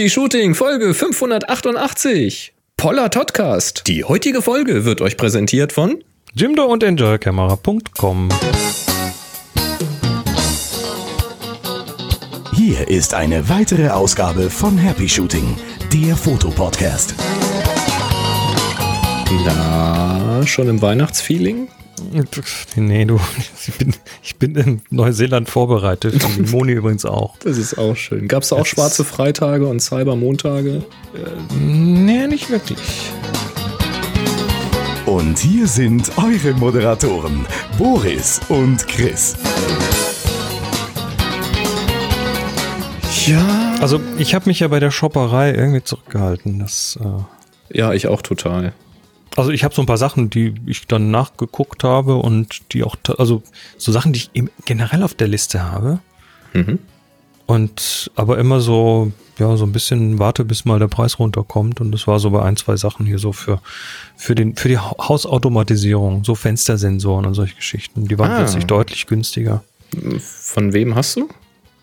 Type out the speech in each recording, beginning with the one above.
Happy Shooting Folge 588. Poller Podcast. Die heutige Folge wird euch präsentiert von Jimdo und EnjoyCamera.com. Hier ist eine weitere Ausgabe von Happy Shooting, der Fotopodcast. Na, schon im Weihnachtsfeeling? Nee, du, ich bin, ich bin in Neuseeland vorbereitet. Und die Moni übrigens auch. Das ist auch schön. Gab es da auch Jetzt- schwarze Freitage und Cybermontage? Nee, nicht wirklich. Und hier sind eure Moderatoren, Boris und Chris. Ja. Also, ich habe mich ja bei der Shopperei irgendwie zurückgehalten. Das, äh, Ja, ich auch total. Also, ich habe so ein paar Sachen, die ich dann nachgeguckt habe und die auch, also so Sachen, die ich im- generell auf der Liste habe. Mhm. Und aber immer so, ja, so ein bisschen warte, bis mal der Preis runterkommt. Und das war so bei ein, zwei Sachen hier so für, für den, für die Ha- Hausautomatisierung, so Fenstersensoren und solche Geschichten. Die waren Ah. plötzlich deutlich günstiger. Von wem hast du?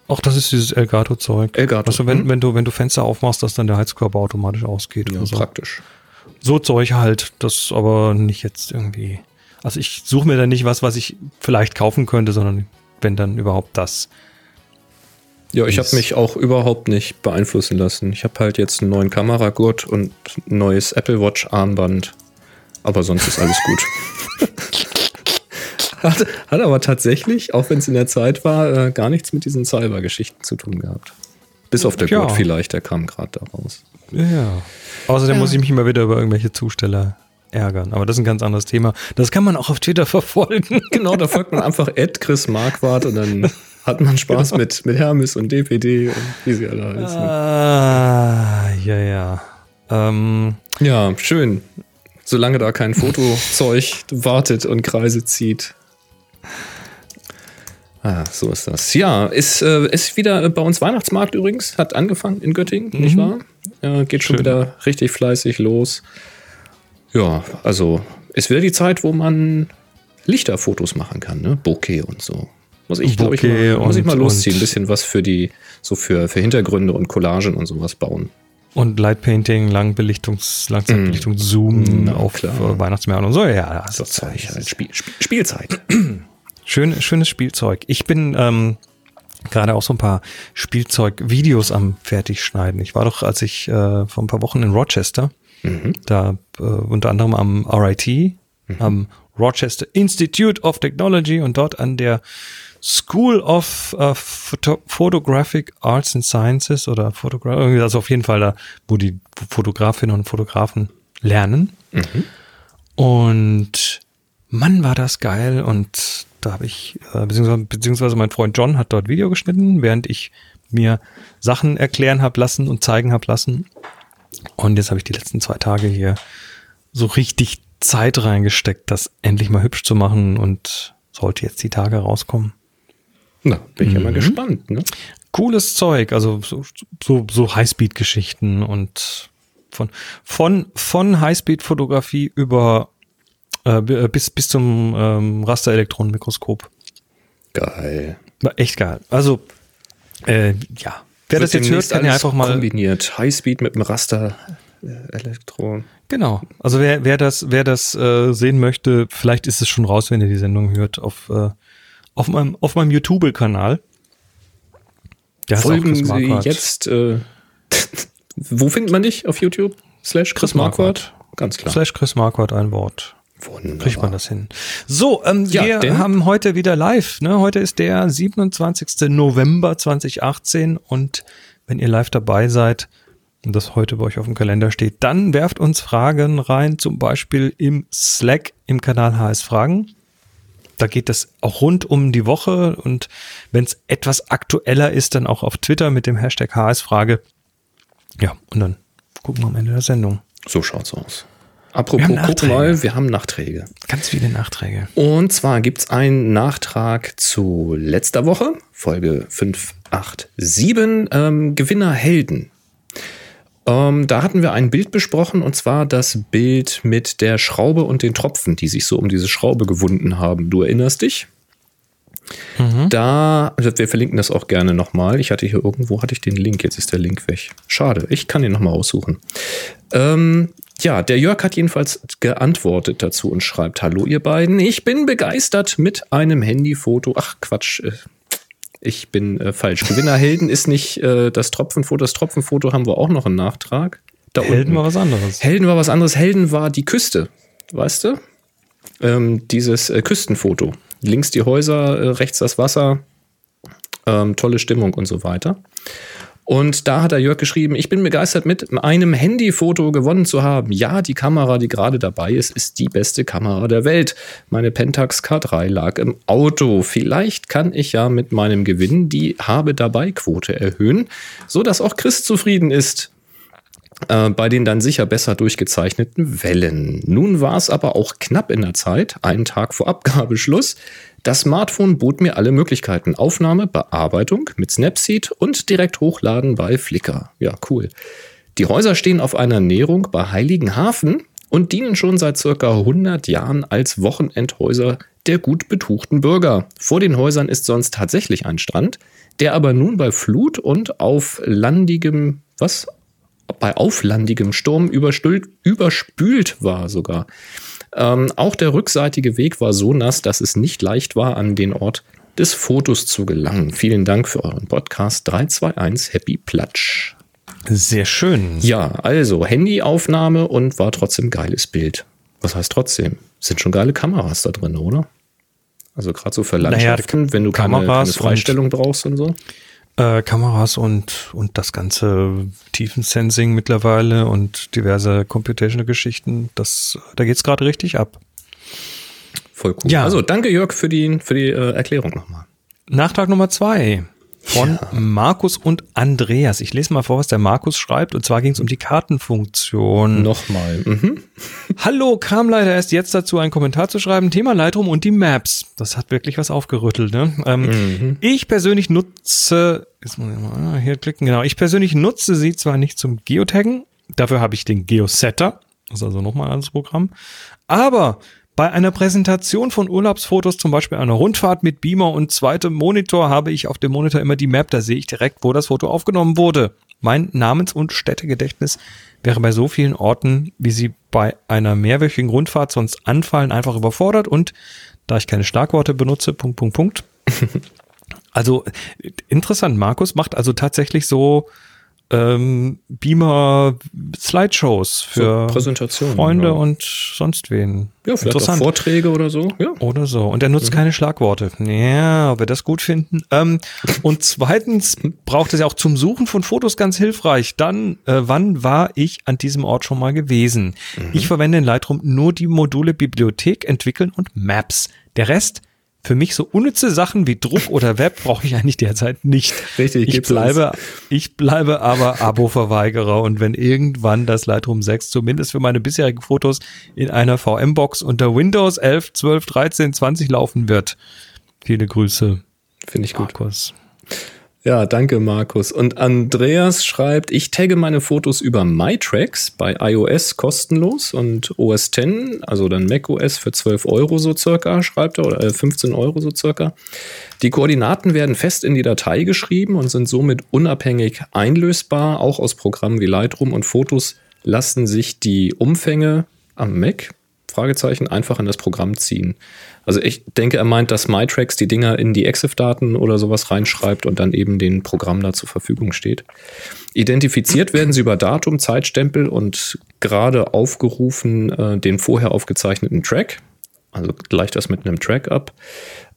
Auch das ist dieses Elgato-Zeug. Elgato, Also wenn, hm. wenn du, wenn du Fenster aufmachst, dass dann der Heizkörper automatisch ausgeht. Ja, so. praktisch. So Zeug halt, das aber nicht jetzt irgendwie. Also ich suche mir da nicht was, was ich vielleicht kaufen könnte, sondern wenn dann überhaupt das. Ja, ich habe mich auch überhaupt nicht beeinflussen lassen. Ich habe halt jetzt einen neuen Kameragurt und ein neues Apple Watch Armband. Aber sonst ist alles gut. hat, hat aber tatsächlich, auch wenn es in der Zeit war, äh, gar nichts mit diesen Cyber-Geschichten zu tun gehabt. Bis auf der Ja. Gurt vielleicht, der kam gerade da raus. Ja. Außerdem muss ich mich immer wieder über irgendwelche Zusteller ärgern. Aber das ist ein ganz anderes Thema. Das kann man auch auf Twitter verfolgen. Genau, da folgt man einfach Ed Chris Marquardt und dann hat man Spaß mit, mit Hermes und DPD und wie sie alle heißen. ah, ja, ja. Ähm, Ja, schön. Solange da kein Fotozeug wartet und Kreise zieht. Ah, so ist das. Ja, ist, äh, ist wieder äh, bei uns Weihnachtsmarkt übrigens. Hat angefangen in Göttingen, nicht wahr? Äh, geht schon Schön. wieder richtig fleißig los. Ja, also ist wieder die Zeit, wo man Lichterfotos machen kann, ne? Bokeh und so. Muss ich, glaube ich, mal, muss ich und- mal losziehen. Ein und- bisschen was für die, so für, für Hintergründe und Collagen und sowas bauen. und Lightpainting, Langbelichtungs, Langzeitbelichtung, Zoom Mm. Na, auf klar. äh, Weihnachtsmärkten und so. Ja, das Das ist halt. Spiel, Spiel, Spielzeit. Schön, schönes Spielzeug. Ich bin ähm, gerade auch so ein paar Spielzeugvideos am Fertigschneiden. Ich war doch, als ich äh, vor ein paar Wochen in Rochester, da äh, unter anderem am RIT, am Rochester Institute of Technology und dort an der School of äh, Photo Photographic Arts and Sciences oder Photograph, irgendwie, also auf jeden Fall da, wo die Fotografinnen und Fotografen lernen. Und Mann, war das geil. Und da habe ich, äh, beziehungsweise, beziehungsweise mein Freund John hat dort Video geschnitten, während ich mir Sachen erklären habe lassen und zeigen habe lassen. Und jetzt habe ich die letzten zwei Tage hier so richtig Zeit reingesteckt, das endlich mal hübsch zu machen und sollte jetzt die Tage rauskommen. Na, bin ich ja mal gespannt, ne? Cooles Zeug, also so, so, so Highspeed-Geschichten und von, von, von Highspeed-Fotografie über äh, bis, bis zum ähm, Rasterelektronenmikroskop. Geil. War echt geil. Also, äh, ja. Wer das jetzt hört, kann ja einfach mal. kombiniert. Highspeed mit dem Raster äh, Elektron. Genau. Also wer, wer das, wer das äh, sehen möchte, vielleicht ist es schon raus, wenn ihr die Sendung hört, auf, äh, auf meinem, auf meinem YouTube-Kanal. Folgen Sie Marquardt. jetzt. Äh, wo findet man dich auf YouTube? Slash Chris Chris Marquardt. Marquardt? Ganz klar. Slash Chris Marquardt ein Wort. Wunderbar. Kriegt man das hin. So, ähm, Ja, wir denn- haben heute wieder live. Ne? Heute ist der 27. November 2018 und wenn ihr live dabei seid und das heute bei euch auf dem Kalender steht, dann werft uns Fragen rein, zum Beispiel im Slack im Kanal HS Fragen. Da geht es auch rund um die Woche und wenn es etwas aktueller ist, dann auch auf Twitter mit dem Hashtag HS Frage. Ja, und dann gucken wir am Ende der Sendung. So schaut's aus. Apropos, Wir haben guck Nachträge. mal, wir haben Nachträge. Ganz viele Nachträge. Und zwar gibt's einen Nachtrag zu letzter Woche, Folge 587, ähm, Gewinner Helden. Ähm, da hatten wir ein Bild besprochen und zwar das Bild mit der Schraube und den Tropfen, die sich so um diese Schraube gewunden haben. Du erinnerst dich? Mhm. Da, also wir verlinken das auch gerne nochmal. Ich hatte hier irgendwo, hatte ich den Link, jetzt ist der Link weg. Schade, ich kann den nochmal raussuchen. Ähm, ja, der Jörg hat jedenfalls geantwortet dazu und schreibt, hallo ihr beiden, ich bin begeistert mit einem Handyfoto. Ach Quatsch, äh, ich bin äh, falsch. Gewinnerhelden ist nicht äh, das Tropfenfoto. Das Tropfenfoto haben wir auch noch einen Nachtrag. Da Helden unten. war was anderes. Helden war was anderes. Helden war die Küste, weißt du? Ähm, dieses äh, Küstenfoto. Links die Häuser, äh, rechts das Wasser. Ähm, tolle Stimmung und so weiter. Und da hat der Jörg geschrieben, ich bin begeistert mit einem Handyfoto gewonnen zu haben. Ja, die Kamera, die gerade dabei ist, ist die beste Kamera der Welt. Meine Pentax K3 lag im Auto. Vielleicht kann ich ja mit meinem Gewinn die Habe dabei Quote erhöhen, so dass auch Chris zufrieden ist. Äh, bei den dann sicher besser durchgezeichneten Wellen. Nun war es aber auch knapp in der Zeit, einen Tag vor Abgabeschluss. Das Smartphone bot mir alle Möglichkeiten. Aufnahme, Bearbeitung mit Snapseed und direkt hochladen bei Flickr. Ja, cool. Die Häuser stehen auf einer Näherung bei Heiligenhafen und dienen schon seit circa 100 Jahren als Wochenendhäuser der gut betuchten Bürger. Vor den Häusern ist sonst tatsächlich ein Strand, der aber nun bei Flut und auf landigem, was? Bei auflandigem Sturm überspült war sogar. Ähm, auch der rückseitige Weg war so nass, dass es nicht leicht war, an den Ort des Fotos zu gelangen. Vielen Dank für euren Podcast 321 Happy Platsch. Sehr schön. Ja, also Handyaufnahme und war trotzdem geiles Bild. Was heißt trotzdem? Sind schon geile Kameras da drin, oder? Also gerade so für Landschaften, naja, wenn du keine, keine Freistellung brauchst und so äh, Kameras und, und das ganze Tiefensensing mittlerweile und diverse Computational-Geschichten, das, da geht's gerade richtig ab. Voll cool. Ja. Also danke Jörg für die, für die äh, Erklärung nochmal. Nachtrag Nummer zwei von ja. Markus und Andreas. Ich lese mal vor, was der Markus schreibt. Und zwar ging es um die Kartenfunktion. Nochmal. Mhm. Hallo, kam leider erst jetzt dazu, einen Kommentar zu schreiben. Thema Lightroom und die Maps. Das hat wirklich was aufgerüttelt. Ne? Ähm, mhm. Ich persönlich nutze, jetzt muss ich mal hier klicken, genau. Ich persönlich nutze sie zwar nicht zum Geotaggen, dafür habe ich den Geosetter. Das ist also nochmal ein anderes Programm. Aber bei einer Präsentation von Urlaubsfotos, zum Beispiel einer Rundfahrt mit Beamer und zweitem Monitor, habe ich auf dem Monitor immer die Map, da sehe ich direkt, wo das Foto aufgenommen wurde. Mein Namens- und Städtegedächtnis wäre bei so vielen Orten, wie sie bei einer mehrwöchigen Rundfahrt sonst anfallen, einfach überfordert und da ich keine Schlagworte benutze, Punkt, Punkt, Punkt. also interessant, Markus macht also tatsächlich so ähm, Beamer Slideshows für so Freunde ja. und sonst wen. Ja, vielleicht auch Vorträge oder so. Ja. Oder so. Und er nutzt mhm. keine Schlagworte. Ja, ob wir das gut finden. Ähm, und zweitens braucht es ja auch zum Suchen von Fotos ganz hilfreich. Dann, äh, wann war ich an diesem Ort schon mal gewesen? Mhm. Ich verwende in Lightroom nur die Module Bibliothek, Entwickeln und Maps. Der Rest für mich so unnütze Sachen wie Druck oder Web brauche ich eigentlich derzeit nicht. Richtig, ich bleibe, ich bleibe aber Abo-Verweigerer und wenn irgendwann das Lightroom 6 zumindest für meine bisherigen Fotos in einer VM-Box unter Windows 11, 12, 13, 20 laufen wird. Viele Grüße. Finde ich gut. Markus. Ja, danke Markus. Und Andreas schreibt, ich tagge meine Fotos über MyTracks bei iOS kostenlos und OS 10, also dann macOS für 12 Euro so circa, schreibt er, oder 15 äh, Euro so circa. Die Koordinaten werden fest in die Datei geschrieben und sind somit unabhängig einlösbar, auch aus Programmen wie Lightroom und Fotos lassen sich die Umfänge am Mac Fragezeichen einfach in das Programm ziehen. Also ich denke, er meint, dass MyTracks die Dinger in die EXIF-Daten oder sowas reinschreibt und dann eben den Programm da zur Verfügung steht. Identifiziert werden sie über Datum, Zeitstempel und gerade aufgerufen äh, den vorher aufgezeichneten Track. Also gleicht das mit einem Track ab.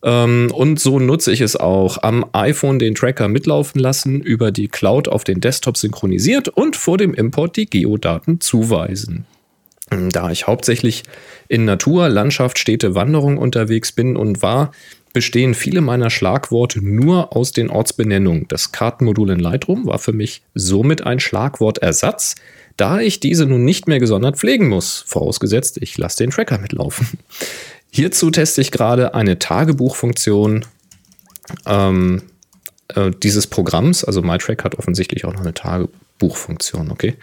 Ähm, und so nutze ich es auch. Am iPhone den Tracker mitlaufen lassen, über die Cloud auf den Desktop synchronisiert und vor dem Import die Geodaten zuweisen. Da ich hauptsächlich in Natur, Landschaft, Städte, Wanderung unterwegs bin und war, bestehen viele meiner Schlagworte nur aus den Ortsbenennungen. Das Kartenmodul in Lightroom war für mich somit ein Schlagwortersatz, da ich diese nun nicht mehr gesondert pflegen muss, vorausgesetzt ich lasse den Tracker mitlaufen. Hierzu teste ich gerade eine Tagebuchfunktion ähm, äh, dieses Programms, also MyTrack hat offensichtlich auch noch eine Tage Buchfunktion, okay.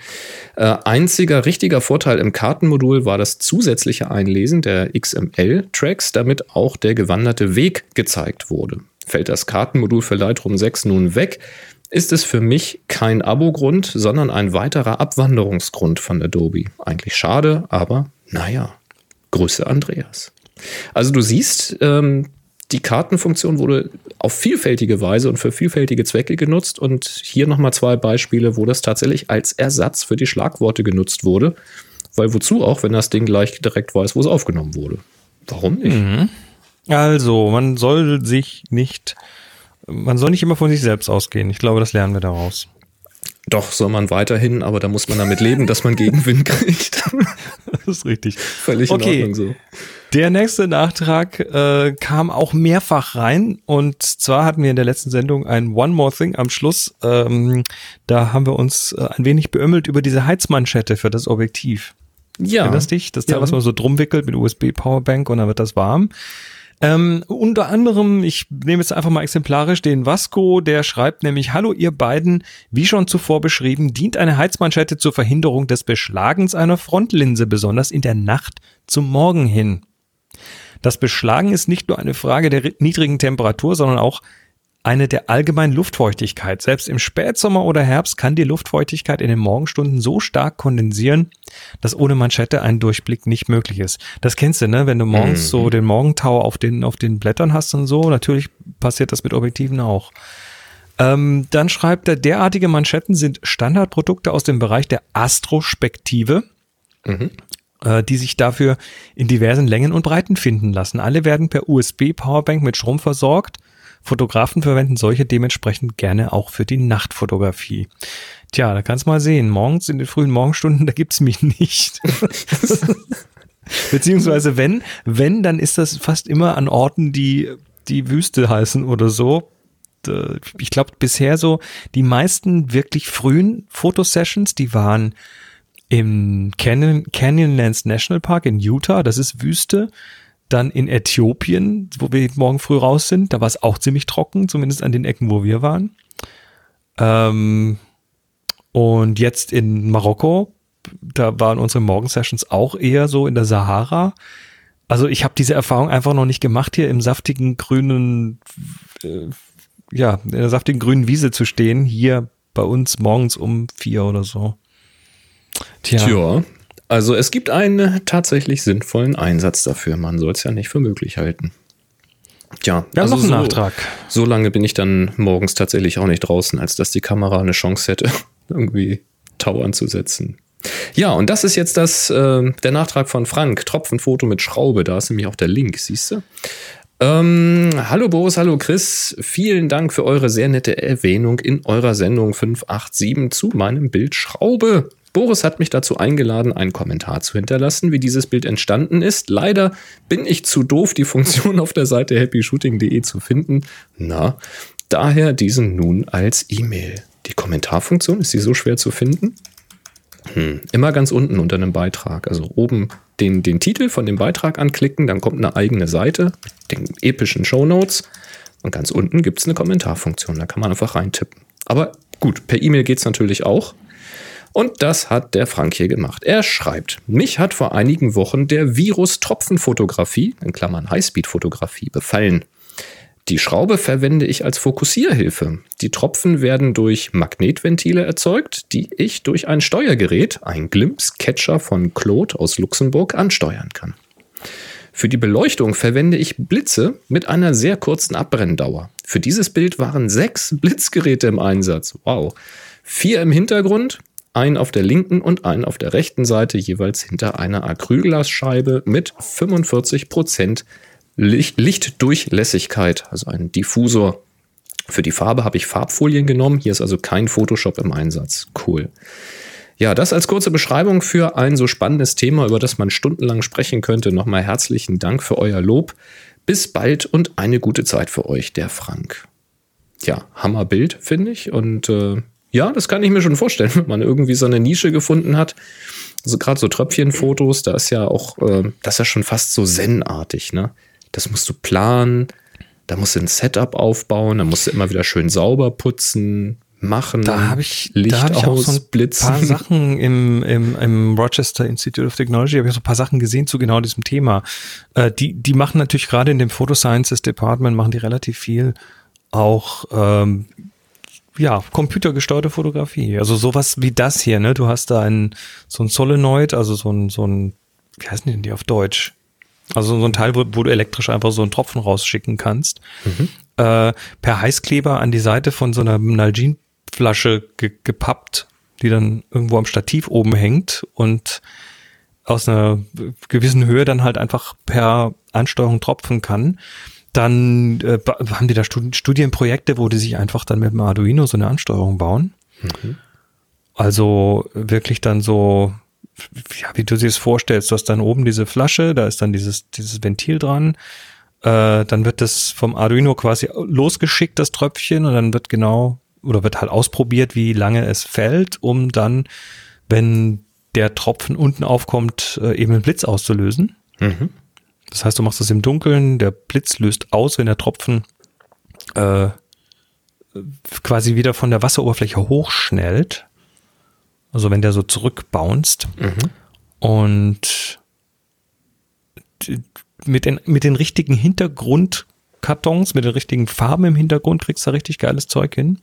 Äh, einziger richtiger Vorteil im Kartenmodul war das zusätzliche Einlesen der XML-Tracks, damit auch der gewanderte Weg gezeigt wurde. Fällt das Kartenmodul für Lightroom 6 nun weg, ist es für mich kein Abo-Grund, sondern ein weiterer Abwanderungsgrund von Adobe. Eigentlich schade, aber naja. Grüße Andreas. Also du siehst, ähm, die Kartenfunktion wurde auf vielfältige Weise und für vielfältige Zwecke genutzt und hier nochmal zwei Beispiele, wo das tatsächlich als Ersatz für die Schlagworte genutzt wurde. Weil wozu auch, wenn das Ding gleich direkt weiß, wo es aufgenommen wurde? Warum nicht? Mhm. Also, man soll sich nicht, man soll nicht immer von sich selbst ausgehen. Ich glaube, das lernen wir daraus. Doch, soll man weiterhin, aber da muss man damit leben, dass man Gegenwind kriegt. das ist richtig. Völlig okay. in Ordnung so. Der nächste Nachtrag äh, kam auch mehrfach rein und zwar hatten wir in der letzten Sendung ein One More Thing am Schluss. Ähm, da haben wir uns äh, ein wenig beömmelt über diese Heizmanschette für das Objektiv. Ja. Erinnerst dich? Das Teil, ja. was man so drum wickelt mit USB Powerbank und dann wird das warm. Ähm, unter anderem, ich nehme jetzt einfach mal exemplarisch den Vasco, der schreibt nämlich, Hallo ihr beiden, wie schon zuvor beschrieben, dient eine Heizmanschette zur Verhinderung des Beschlagens einer Frontlinse, besonders in der Nacht zum Morgen hin. Das Beschlagen ist nicht nur eine Frage der niedrigen Temperatur, sondern auch eine der allgemeinen Luftfeuchtigkeit. Selbst im Spätsommer oder Herbst kann die Luftfeuchtigkeit in den Morgenstunden so stark kondensieren, dass ohne Manschette ein Durchblick nicht möglich ist. Das kennst du, ne? Wenn du morgens mhm. so den Morgentau auf den, auf den Blättern hast und so, natürlich passiert das mit Objektiven auch. Ähm, dann schreibt er, derartige Manschetten sind Standardprodukte aus dem Bereich der Astrospektive. Mhm äh, die sich dafür in diversen Längen und Breiten finden lassen. Alle werden per USB-Powerbank mit Strom versorgt Fotografen verwenden solche dementsprechend gerne auch für die Nachtfotografie. Tja, da kannst du mal sehen. Morgens in den frühen Morgenstunden, da gibt's mich nicht. Beziehungsweise wenn, wenn, dann ist das fast immer an Orten, die die Wüste heißen oder so. Ich glaube bisher so, die meisten wirklich frühen Fotosessions, die waren im Canyon, Canyonlands National Park in Utah, das ist Wüste. Dann in Äthiopien, wo wir morgen früh raus sind, da war es auch ziemlich trocken, zumindest an den Ecken, wo wir waren. Ähm, und jetzt in Marokko, da waren unsere Morgensessions auch eher so in der Sahara. Also ich habe diese Erfahrung einfach noch nicht gemacht, hier im saftigen grünen, äh, ja, in der saftigen grünen Wiese zu stehen, hier bei uns morgens um vier oder so. Tja. Tja, also es gibt einen tatsächlich sinnvollen Einsatz dafür. Man soll es ja nicht für möglich halten. Tja, Wir also noch einen so, Nachtrag. So lange bin ich dann morgens tatsächlich auch nicht draußen, als dass die Kamera eine Chance hätte, irgendwie Tau anzusetzen. Ja, und das ist jetzt das, äh, der Nachtrag von Frank. Tropfenfoto mit Schraube. Da ist nämlich auch der Link, siehst du? Ähm, hallo Boris, hallo Chris. Vielen Dank für eure sehr nette Erwähnung in eurer Sendung 587 zu meinem Bild Schraube. Boris hat mich dazu eingeladen, einen Kommentar zu hinterlassen, wie dieses Bild entstanden ist. Leider bin ich zu doof, die Funktion auf der Seite happyshooting.de zu finden. Na, daher diesen nun als E-Mail. Die Kommentarfunktion, ist sie so schwer zu finden? Hm, immer ganz unten unter einem Beitrag. Also oben den, den Titel von dem Beitrag anklicken, dann kommt eine eigene Seite mit den epischen Show Notes und ganz unten gibt es eine Kommentarfunktion. Da kann man einfach reintippen. Aber gut, per E-Mail geht es natürlich auch. Und das hat der Frank hier gemacht. Er schreibt, mich hat vor einigen Wochen der Virus Tropfenfotografie, in Klammern Highspeed-Fotografie, befallen. Die Schraube verwende ich als Fokussierhilfe. Die Tropfen werden durch Magnetventile erzeugt, die ich durch ein Steuergerät, ein Glimpse-Catcher von Claude aus Luxemburg, ansteuern kann. Für die Beleuchtung verwende ich Blitze mit einer sehr kurzen Abbrenndauer. Für dieses Bild waren sechs Blitzgeräte im Einsatz. Wow. Vier im Hintergrund, einen auf der linken und einen auf der rechten Seite jeweils hinter einer Acrylglasscheibe mit 45% Licht Lichtdurchlässigkeit, also ein Diffusor. Für die Farbe habe ich Farbfolien genommen. Hier ist also kein Photoshop im Einsatz. Cool. Ja, das als kurze Beschreibung für ein so spannendes Thema, über das man stundenlang sprechen könnte. Nochmal herzlichen Dank für euer Lob. Bis bald und eine gute Zeit für euch, der Frank. Ja, Hammerbild, finde ich. Und äh, ja, das kann ich mir schon vorstellen, wenn man irgendwie so eine Nische gefunden hat. Also gerade so Tröpfchenfotos, da ist ja auch, äh, das ist ja schon fast so Zen-artig, ne? Das musst du planen, da musst du ein Setup aufbauen, da musst du immer wieder schön sauber putzen, machen. Da habe ich, Licht da hab ich auch so ein ausblitzen. paar Sachen im, im, im Rochester Institute of Technology, habe ich so ein paar Sachen gesehen zu genau diesem Thema. Äh, die, die machen natürlich gerade in dem Photosciences Department, machen die relativ viel auch ähm, ja, computergesteuerte Fotografie. Also sowas wie das hier, ne? Du hast da ein, so ein Solenoid, also so ein, so ein, wie heißen die denn die auf Deutsch? Also so ein Teil, wo, wo du elektrisch einfach so einen Tropfen rausschicken kannst. Äh, per Heißkleber an die Seite von so einer Nalgene-Flasche ge gepappt, die dann irgendwo am Stativ oben hängt und aus einer gewissen Höhe dann halt einfach per Ansteuerung tropfen kann. Dann äh, haben die da Studi- Studienprojekte, wo die sich einfach dann mit dem Arduino so eine Ansteuerung bauen. Also wirklich dann so, ja, wie du dir das vorstellst, du hast dann oben diese Flasche, da ist dann dieses, dieses Ventil dran. Äh, dann wird das vom Arduino quasi losgeschickt, das Tröpfchen, und dann wird genau, oder wird halt ausprobiert, wie lange es fällt, um dann, wenn der Tropfen unten aufkommt, äh, eben einen Blitz auszulösen. Mhm. Das heißt, du machst das im Dunkeln, der Blitz löst aus, wenn der Tropfen äh, quasi wieder von der Wasseroberfläche hochschnellt. Also wenn der so zurückbounced. Und d- mit den, mit den richtigen Hintergrundkartons, mit den richtigen Farben im Hintergrund kriegst du da richtig geiles Zeug hin.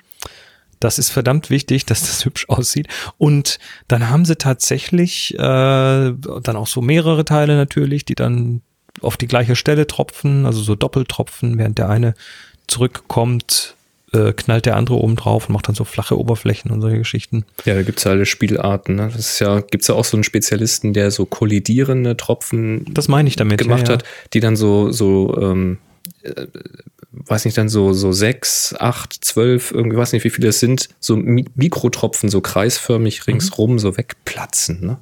Das ist verdammt wichtig, dass das hübsch aussieht. Und dann haben sie tatsächlich äh, dann auch so mehrere Teile natürlich, die dann auf die gleiche Stelle tropfen, also so Doppeltropfen, während der eine zurückkommt, äh, knallt der andere oben drauf und macht dann so flache Oberflächen und solche Geschichten. Ja, da gibt's ja alle Spielarten. Ne? Das ist ja, gibt's ja auch so einen Spezialisten, der so kollidierende Tropfen Das meine ich damit. gemacht ja, ja. hat, die dann so, so, ähm, äh, weiß nicht, dann so, so sechs, acht, zwölf, irgendwie, weiß nicht, wie viele es sind, so Mi Mikrotropfen, so kreisförmig ringsrum so wegplatzen. Ne?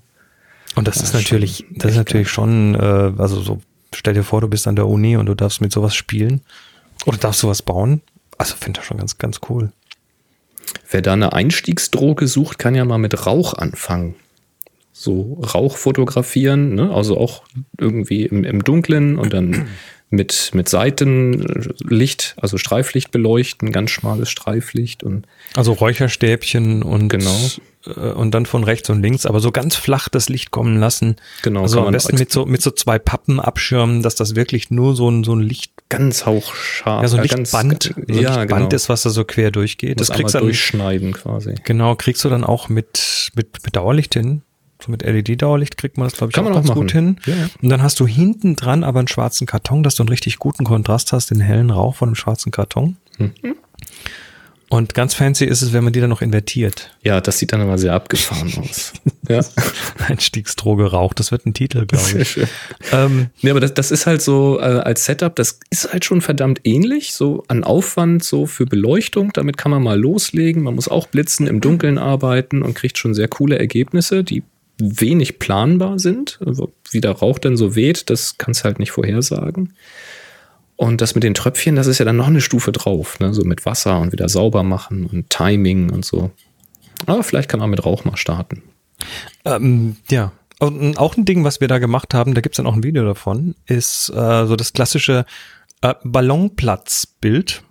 Und das Ja, ist natürlich, schon das ist natürlich schon, äh, also so, stell dir vor, du bist an der Uni und du darfst mit sowas spielen oder darfst sowas bauen. Also finde ich schon ganz, ganz cool. Wer da eine Einstiegsdroge sucht, kann ja mal mit Rauch anfangen. So Rauch fotografieren, ne? also auch irgendwie im, im Dunklen und dann mit, mit Seitenlicht, also Streiflicht beleuchten, ganz schmales Streiflicht und Also Räucherstäbchen und Genau. Äh, und dann von rechts und links, aber so ganz flach das Licht kommen lassen. Genau, Also am besten mit so mit so zwei Pappen abschirmen, dass das wirklich nur so ein so ein Licht, ganz hauchscharf. ja so ein äh, ganz- Lichtband, so ein ja, Lichtband genau. ist, was da so quer durchgeht. Muss Das kriegst du dann durchschneiden quasi. genau kriegst du dann auch mit mit, mit Dauerlicht hin. So mit LED-Dauerlicht kriegt man das, glaube ich, Kann auch man auch ganz gut hin. Ja. Und dann hast du hinten dran aber einen schwarzen Karton, dass du einen richtig guten Kontrast hast, den hellen Rauch von einem schwarzen Karton. Mhm. Und ganz fancy ist es, wenn man die dann noch invertiert. Ja, das sieht dann immer sehr abgefahren aus. ja. Einstiegsdroge Rauch, das wird ein Titel, glaube ich. ähm, Nee, aber das, das ist halt so äh, als Setup, das ist halt schon verdammt ähnlich, so an Aufwand, so für Beleuchtung. Damit kann man mal loslegen. Man muss auch blitzen, im Dunkeln arbeiten und kriegt schon sehr coole Ergebnisse, die wenig planbar sind. Also, Wie der Rauch dann so weht, das kannst du halt nicht vorhersagen. Und das mit den Tröpfchen, das ist ja dann noch eine Stufe drauf, ne? so mit Wasser und wieder sauber machen und Timing und so. Aber vielleicht kann man mit Rauch mal starten. ähm, ja. Und auch ein Ding, was wir da gemacht haben, da gibt's dann auch ein Video davon, ist äh, so das klassische äh, Ballonplatzbild.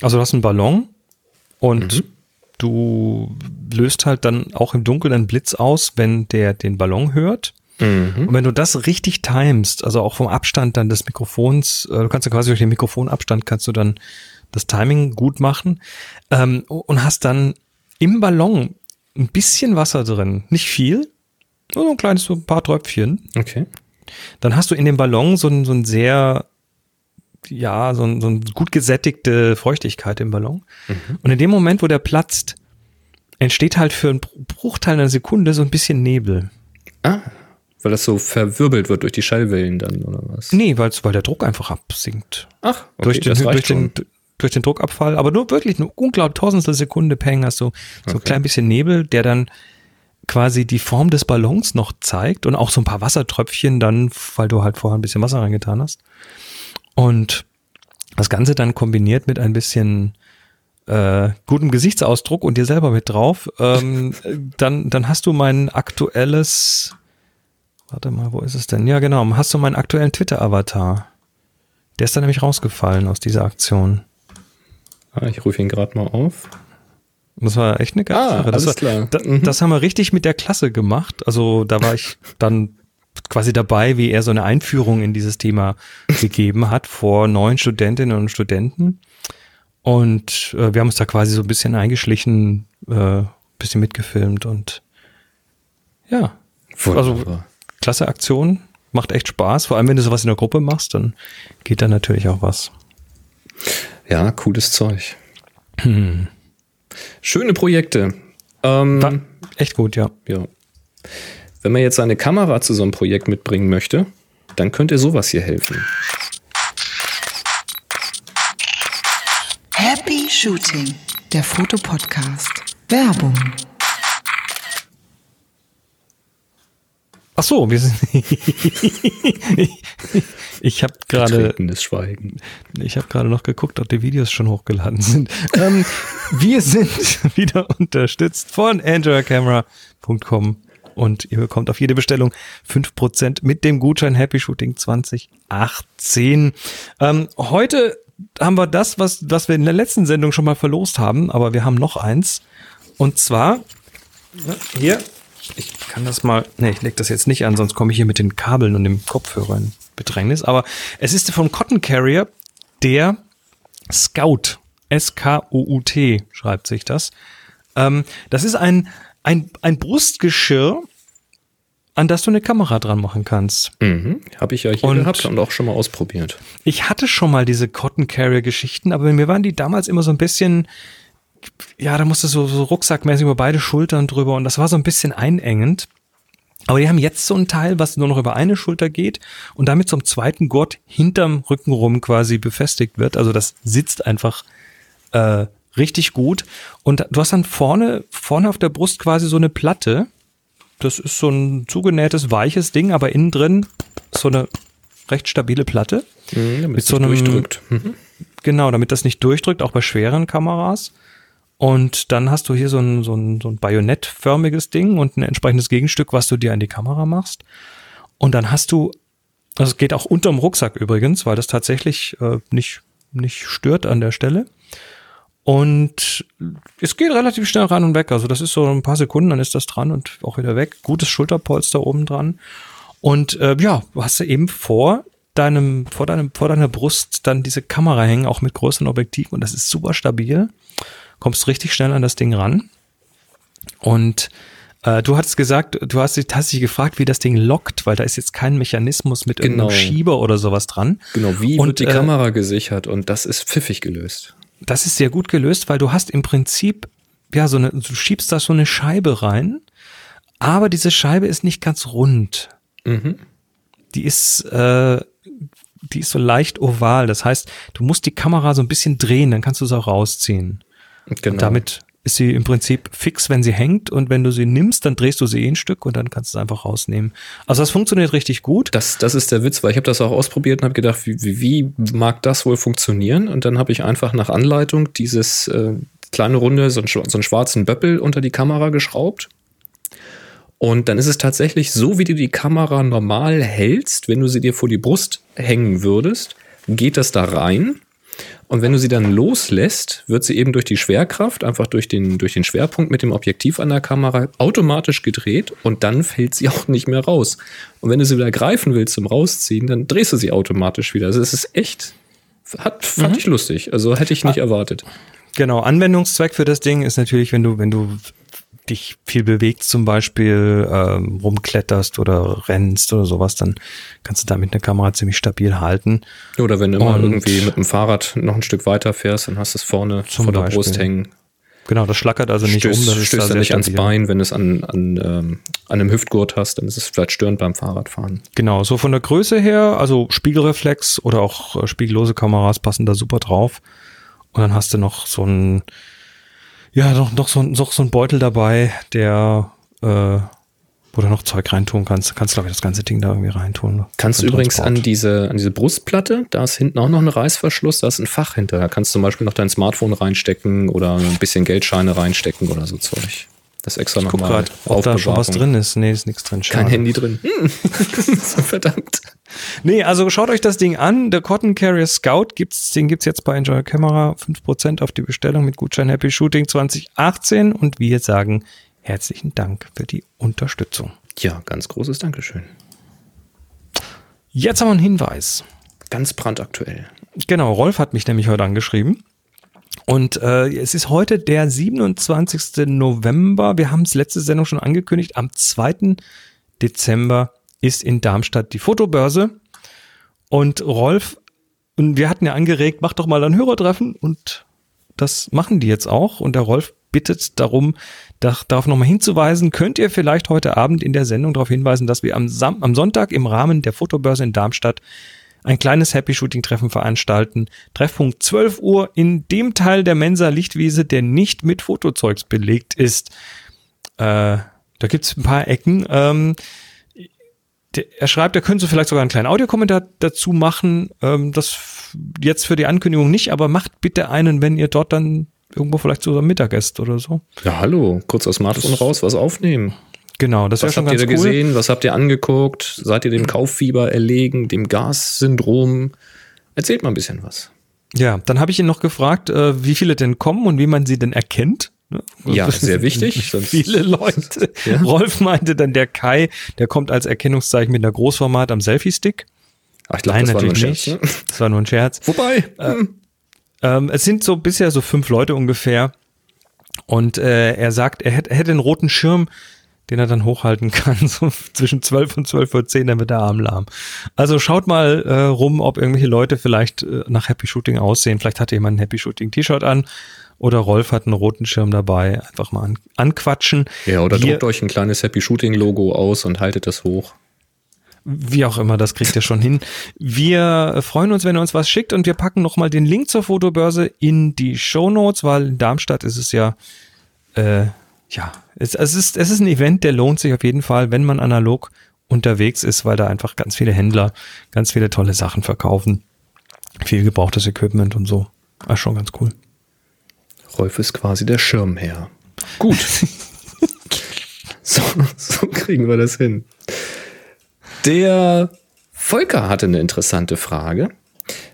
Also du hast einen Ballon und du löst halt dann auch im Dunkeln einen Blitz aus, wenn der den Ballon hört. Mhm. Und wenn du das richtig timest, also auch vom Abstand dann des Mikrofons, äh, du kannst ja quasi durch den Mikrofonabstand kannst du dann das Timing gut machen ähm, und hast dann im Ballon ein bisschen Wasser drin, nicht viel, nur so ein kleines, so ein paar Tröpfchen. Okay. Dann hast du in dem Ballon so ein, so ein sehr, ja, so ein, so ein gut gesättigte Feuchtigkeit im Ballon. Und in dem Moment, wo der platzt, entsteht halt für einen Bruchteil einer Sekunde so ein bisschen Nebel. Ah, weil das so verwirbelt wird durch die Schallwellen dann, oder was? Nee, weil der Druck einfach absinkt. Ach, okay, durch, den, das durch, reicht schon. den, durch den Druckabfall. Aber nur wirklich nur unglaublich tausendstel Sekunde Peng hast du so ein Okay. klein bisschen Nebel, der dann quasi die Form des Ballons noch zeigt und auch so ein paar Wassertröpfchen dann, weil du halt vorher ein bisschen Wasser reingetan hast. Und das Ganze dann kombiniert mit ein bisschen äh, gutem Gesichtsausdruck und dir selber mit drauf, ähm, dann, dann hast du mein aktuelles, warte mal, wo ist es denn? Ja, genau, hast du meinen aktuellen Twitter-Avatar. Der ist dann nämlich rausgefallen aus dieser Aktion. Ah, ich rufe ihn gerade mal auf. Das war echt eine geile Ah, Sache. Das, war, klar. Da, Mhm. das haben wir richtig mit der Klasse gemacht. Also da war ich dann quasi dabei, wie er so eine Einführung in dieses Thema gegeben hat vor neun Studentinnen und Studenten. Und äh, wir haben uns da quasi so ein bisschen eingeschlichen, äh, bisschen mitgefilmt und ja, also Wunderbar. Klasse Aktion, macht echt Spaß. Vor allem, wenn du sowas in der Gruppe machst, dann geht da natürlich auch was. Ja, cooles Zeug. Schöne Projekte. Ähm, War echt gut, ja. ja. Wenn man jetzt seine Kamera zu so einem Projekt mitbringen möchte, dann könnte sowas hier helfen. Happy Shooting, der Fotopodcast. Werbung. Ach so, wir sind. ich habe gerade, Schweigen. ich habe gerade noch geguckt, ob die Videos schon hochgeladen sind. ähm, wir sind wieder unterstützt von AndroidCamera.com und ihr bekommt auf jede Bestellung 5% mit dem Gutschein Happy Shooting 2018. Ähm, heute haben wir das, was, was wir in der letzten Sendung schon mal verlost haben, aber wir haben noch eins. Und zwar hier, ich kann das mal, nee, ich leg das jetzt nicht an, sonst komme ich hier mit den Kabeln und dem Kopfhörer in Bedrängnis. Aber es ist vom Cotton Carrier der Scout. S-K-O-U-T schreibt sich das. Ähm, das ist ein, ein, ein Brustgeschirr, an das du eine Kamera dran machen kannst. Mhm. Habe ich ja hier Und- gehabt und auch schon mal ausprobiert. Ich hatte schon mal diese Cotton Carrier Geschichten, aber mir waren die damals immer so ein bisschen, ja, da musste so, so rucksackmäßig über beide Schultern drüber und das war so ein bisschen einengend. Aber die haben jetzt so ein Teil, was nur noch über eine Schulter geht und damit zum zweiten Gurt hinterm Rücken rum quasi befestigt wird. Also das sitzt einfach äh, richtig gut. Und du hast dann vorne, vorne auf der Brust quasi so eine Platte. Das ist so ein zugenähtes, weiches Ding, aber innen drin so eine recht stabile Platte. Mhm, damit Mit es so nicht einem- durchdrückt. Mhm. Genau, damit das nicht durchdrückt, auch bei schweren Kameras. Und dann hast du hier so ein, so ein, so ein bajonettförmiges Ding und ein entsprechendes Gegenstück, was du dir an die Kamera machst. Und dann hast du, also es geht auch unterm Rucksack übrigens, weil das tatsächlich äh, nicht, nicht stört an der Stelle. Und es geht relativ schnell ran und weg. Also das ist so ein paar Sekunden, dann ist das dran und auch wieder weg. Gutes Schulterpolster oben dran. Und äh, ja, du hast ja eben vor deinem, vor deinem, vor deiner Brust dann diese Kamera hängen, auch mit größeren Objektiven und das ist super stabil. Kommst richtig schnell an das Ding ran. Und äh, du hattest gesagt, du hast dich, hast dich gefragt, wie das Ding lockt, weil da ist jetzt kein Mechanismus mit irgendeinem Genau. Schieber oder sowas dran. Genau, wie Und, wird die äh, Kamera gesichert? Und das ist pfiffig gelöst. Das ist sehr gut gelöst, weil du hast im Prinzip, ja, so eine, du schiebst da so eine Scheibe rein, aber diese Scheibe ist nicht ganz rund. Mhm. Die ist, äh, die ist so leicht oval. Das heißt, du musst die Kamera so ein bisschen drehen, dann kannst du sie auch rausziehen. Genau. Und damit ist sie im Prinzip fix, wenn sie hängt und wenn du sie nimmst, dann drehst du sie eh ein Stück und dann kannst du es einfach rausnehmen. Also das funktioniert richtig gut. Das, das ist der Witz, weil ich habe das auch ausprobiert und habe gedacht, wie, wie, wie mag das wohl funktionieren? Und dann habe ich einfach nach Anleitung dieses äh, kleine Runde, so einen, so einen schwarzen Böppel unter die Kamera geschraubt. Und dann ist es tatsächlich so, wie du die Kamera normal hältst, wenn du sie dir vor die Brust hängen würdest, geht das da rein. Und wenn du sie dann loslässt, wird sie eben durch die Schwerkraft, einfach durch den, durch den Schwerpunkt mit dem Objektiv an der Kamera automatisch gedreht und dann fällt sie auch nicht mehr raus. Und wenn du sie wieder greifen willst zum Rausziehen, dann drehst du sie automatisch wieder. Also es ist echt, hat, fand ich lustig. Also hätte ich nicht erwartet. Genau, Anwendungszweck für das Ding ist natürlich, wenn du, wenn du dich viel bewegst, zum Beispiel ähm, rumkletterst oder rennst oder sowas, dann kannst du damit eine Kamera ziemlich stabil halten. Oder wenn du immer irgendwie mit dem Fahrrad noch ein Stück weiter fährst, dann hast du es vorne vor der Beispiel. Brust hängen. Genau, das schlackert also nicht stößt, um. Das stößt da nicht ans stabil. Bein, wenn du es an, an, ähm, an einem Hüftgurt hast, dann ist es vielleicht störend beim Fahrradfahren. Genau, so von der Größe her, also Spiegelreflex oder auch äh, spiegellose Kameras passen da super drauf. Und dann hast du noch so ein, ja, noch, noch, so, ein- noch so ein Beutel dabei, der, äh, wo du noch Zeug reintun kannst. Du kannst, glaube ich, das ganze Ding da irgendwie reintun. Kannst du übrigens Transport. an diese, an diese Brustplatte, da ist hinten auch noch ein Reißverschluss, da ist ein Fach hinter. Da kannst du zum Beispiel noch dein Smartphone reinstecken oder ein bisschen Geldscheine reinstecken oder so Zeug. Das extra Ich guck nochmal gerade, ob da schon was drin ist. Nee, ist nichts drin. Kein Schade. Handy drin. Hm. Verdammt. Nee, also schaut euch das Ding an. Der Cotton Carrier Scout gibt's, den gibt's jetzt bei Enjoy Camera 5% auf die Bestellung mit Gutschein Happy Shooting 2018 und wir sagen herzlichen Dank für die Unterstützung. Ja, ganz großes Dankeschön. Jetzt haben wir einen Hinweis. Ganz brandaktuell. Genau, Rolf hat mich nämlich heute angeschrieben. Und äh, es ist heute der 27. November. Wir haben es letzte Sendung schon angekündigt. Am 2. Dezember ist in Darmstadt die Fotobörse. Und Rolf, und wir hatten ja angeregt, mach doch mal ein Hörertreffen. Und das machen die jetzt auch. Und der Rolf bittet darum, da, darauf nochmal hinzuweisen. Könnt ihr vielleicht heute Abend in der Sendung darauf hinweisen, dass wir am, Sam am Sonntag im Rahmen der Fotobörse in Darmstadt ein kleines Happy Shooting Treffen veranstalten. Treffpunkt 12 Uhr in dem Teil der Mensa Lichtwiese, der nicht mit Fotozeugs belegt ist. Äh, da gibt's ein paar Ecken. Ähm, der, er schreibt, er könnte vielleicht sogar einen kleinen Audiokommentar dazu machen. Ähm, das jetzt für die Ankündigung nicht, aber macht bitte einen, wenn ihr dort dann irgendwo vielleicht zusammen Mittag esst oder so. Ja, hallo. Kurz aus Smartphone raus, was aufnehmen. Genau, das wäre Was schon habt ihr ganz da cool. gesehen? Was habt ihr angeguckt? Seid ihr dem Kauffieber erlegen, dem Gassyndrom? Erzählt mal ein bisschen was. Ja, dann habe ich ihn noch gefragt, äh, wie viele denn kommen und wie man sie denn erkennt. Ne? Ja, sehr wichtig, Viele Leute. Ja. Rolf meinte dann der Kai, der kommt als Erkennungszeichen mit einer Großformat am Selfie-Stick. Ach, ich glaube, Nein, das war nur ein natürlich Scherz. nicht. Ne? Das war nur ein Scherz. Wobei, Ähm, es sind so bisher so fünf Leute ungefähr. Und äh, er sagt, er hätte, er hätte einen roten Schirm, den er dann hochhalten kann, so zwischen 12 und 12 Uhr 10, dann wird der Arm lahm. Also schaut mal äh, rum, ob irgendwelche Leute vielleicht äh, nach Happy Shooting aussehen. Vielleicht hat jemand ein Happy Shooting T-Shirt an oder Rolf hat einen roten Schirm dabei. Einfach mal an, anquatschen. ja, oder Wir- druckt euch ein kleines Happy Shooting Logo aus und haltet das hoch. Wie auch immer, das kriegt ihr schon hin. Wir freuen uns, wenn ihr uns was schickt und wir packen nochmal den Link zur Fotobörse in die Show Notes, weil in Darmstadt ist es ja, äh, ja, es, es, ist, es ist ein Event, der lohnt sich auf jeden Fall, wenn man analog unterwegs ist, weil da einfach ganz viele Händler ganz viele tolle Sachen verkaufen. Viel gebrauchtes Equipment und so. Ah, schon ganz cool. Rolf ist quasi der Schirmherr. Gut. so, so kriegen wir das hin. Der Volker hatte eine interessante Frage.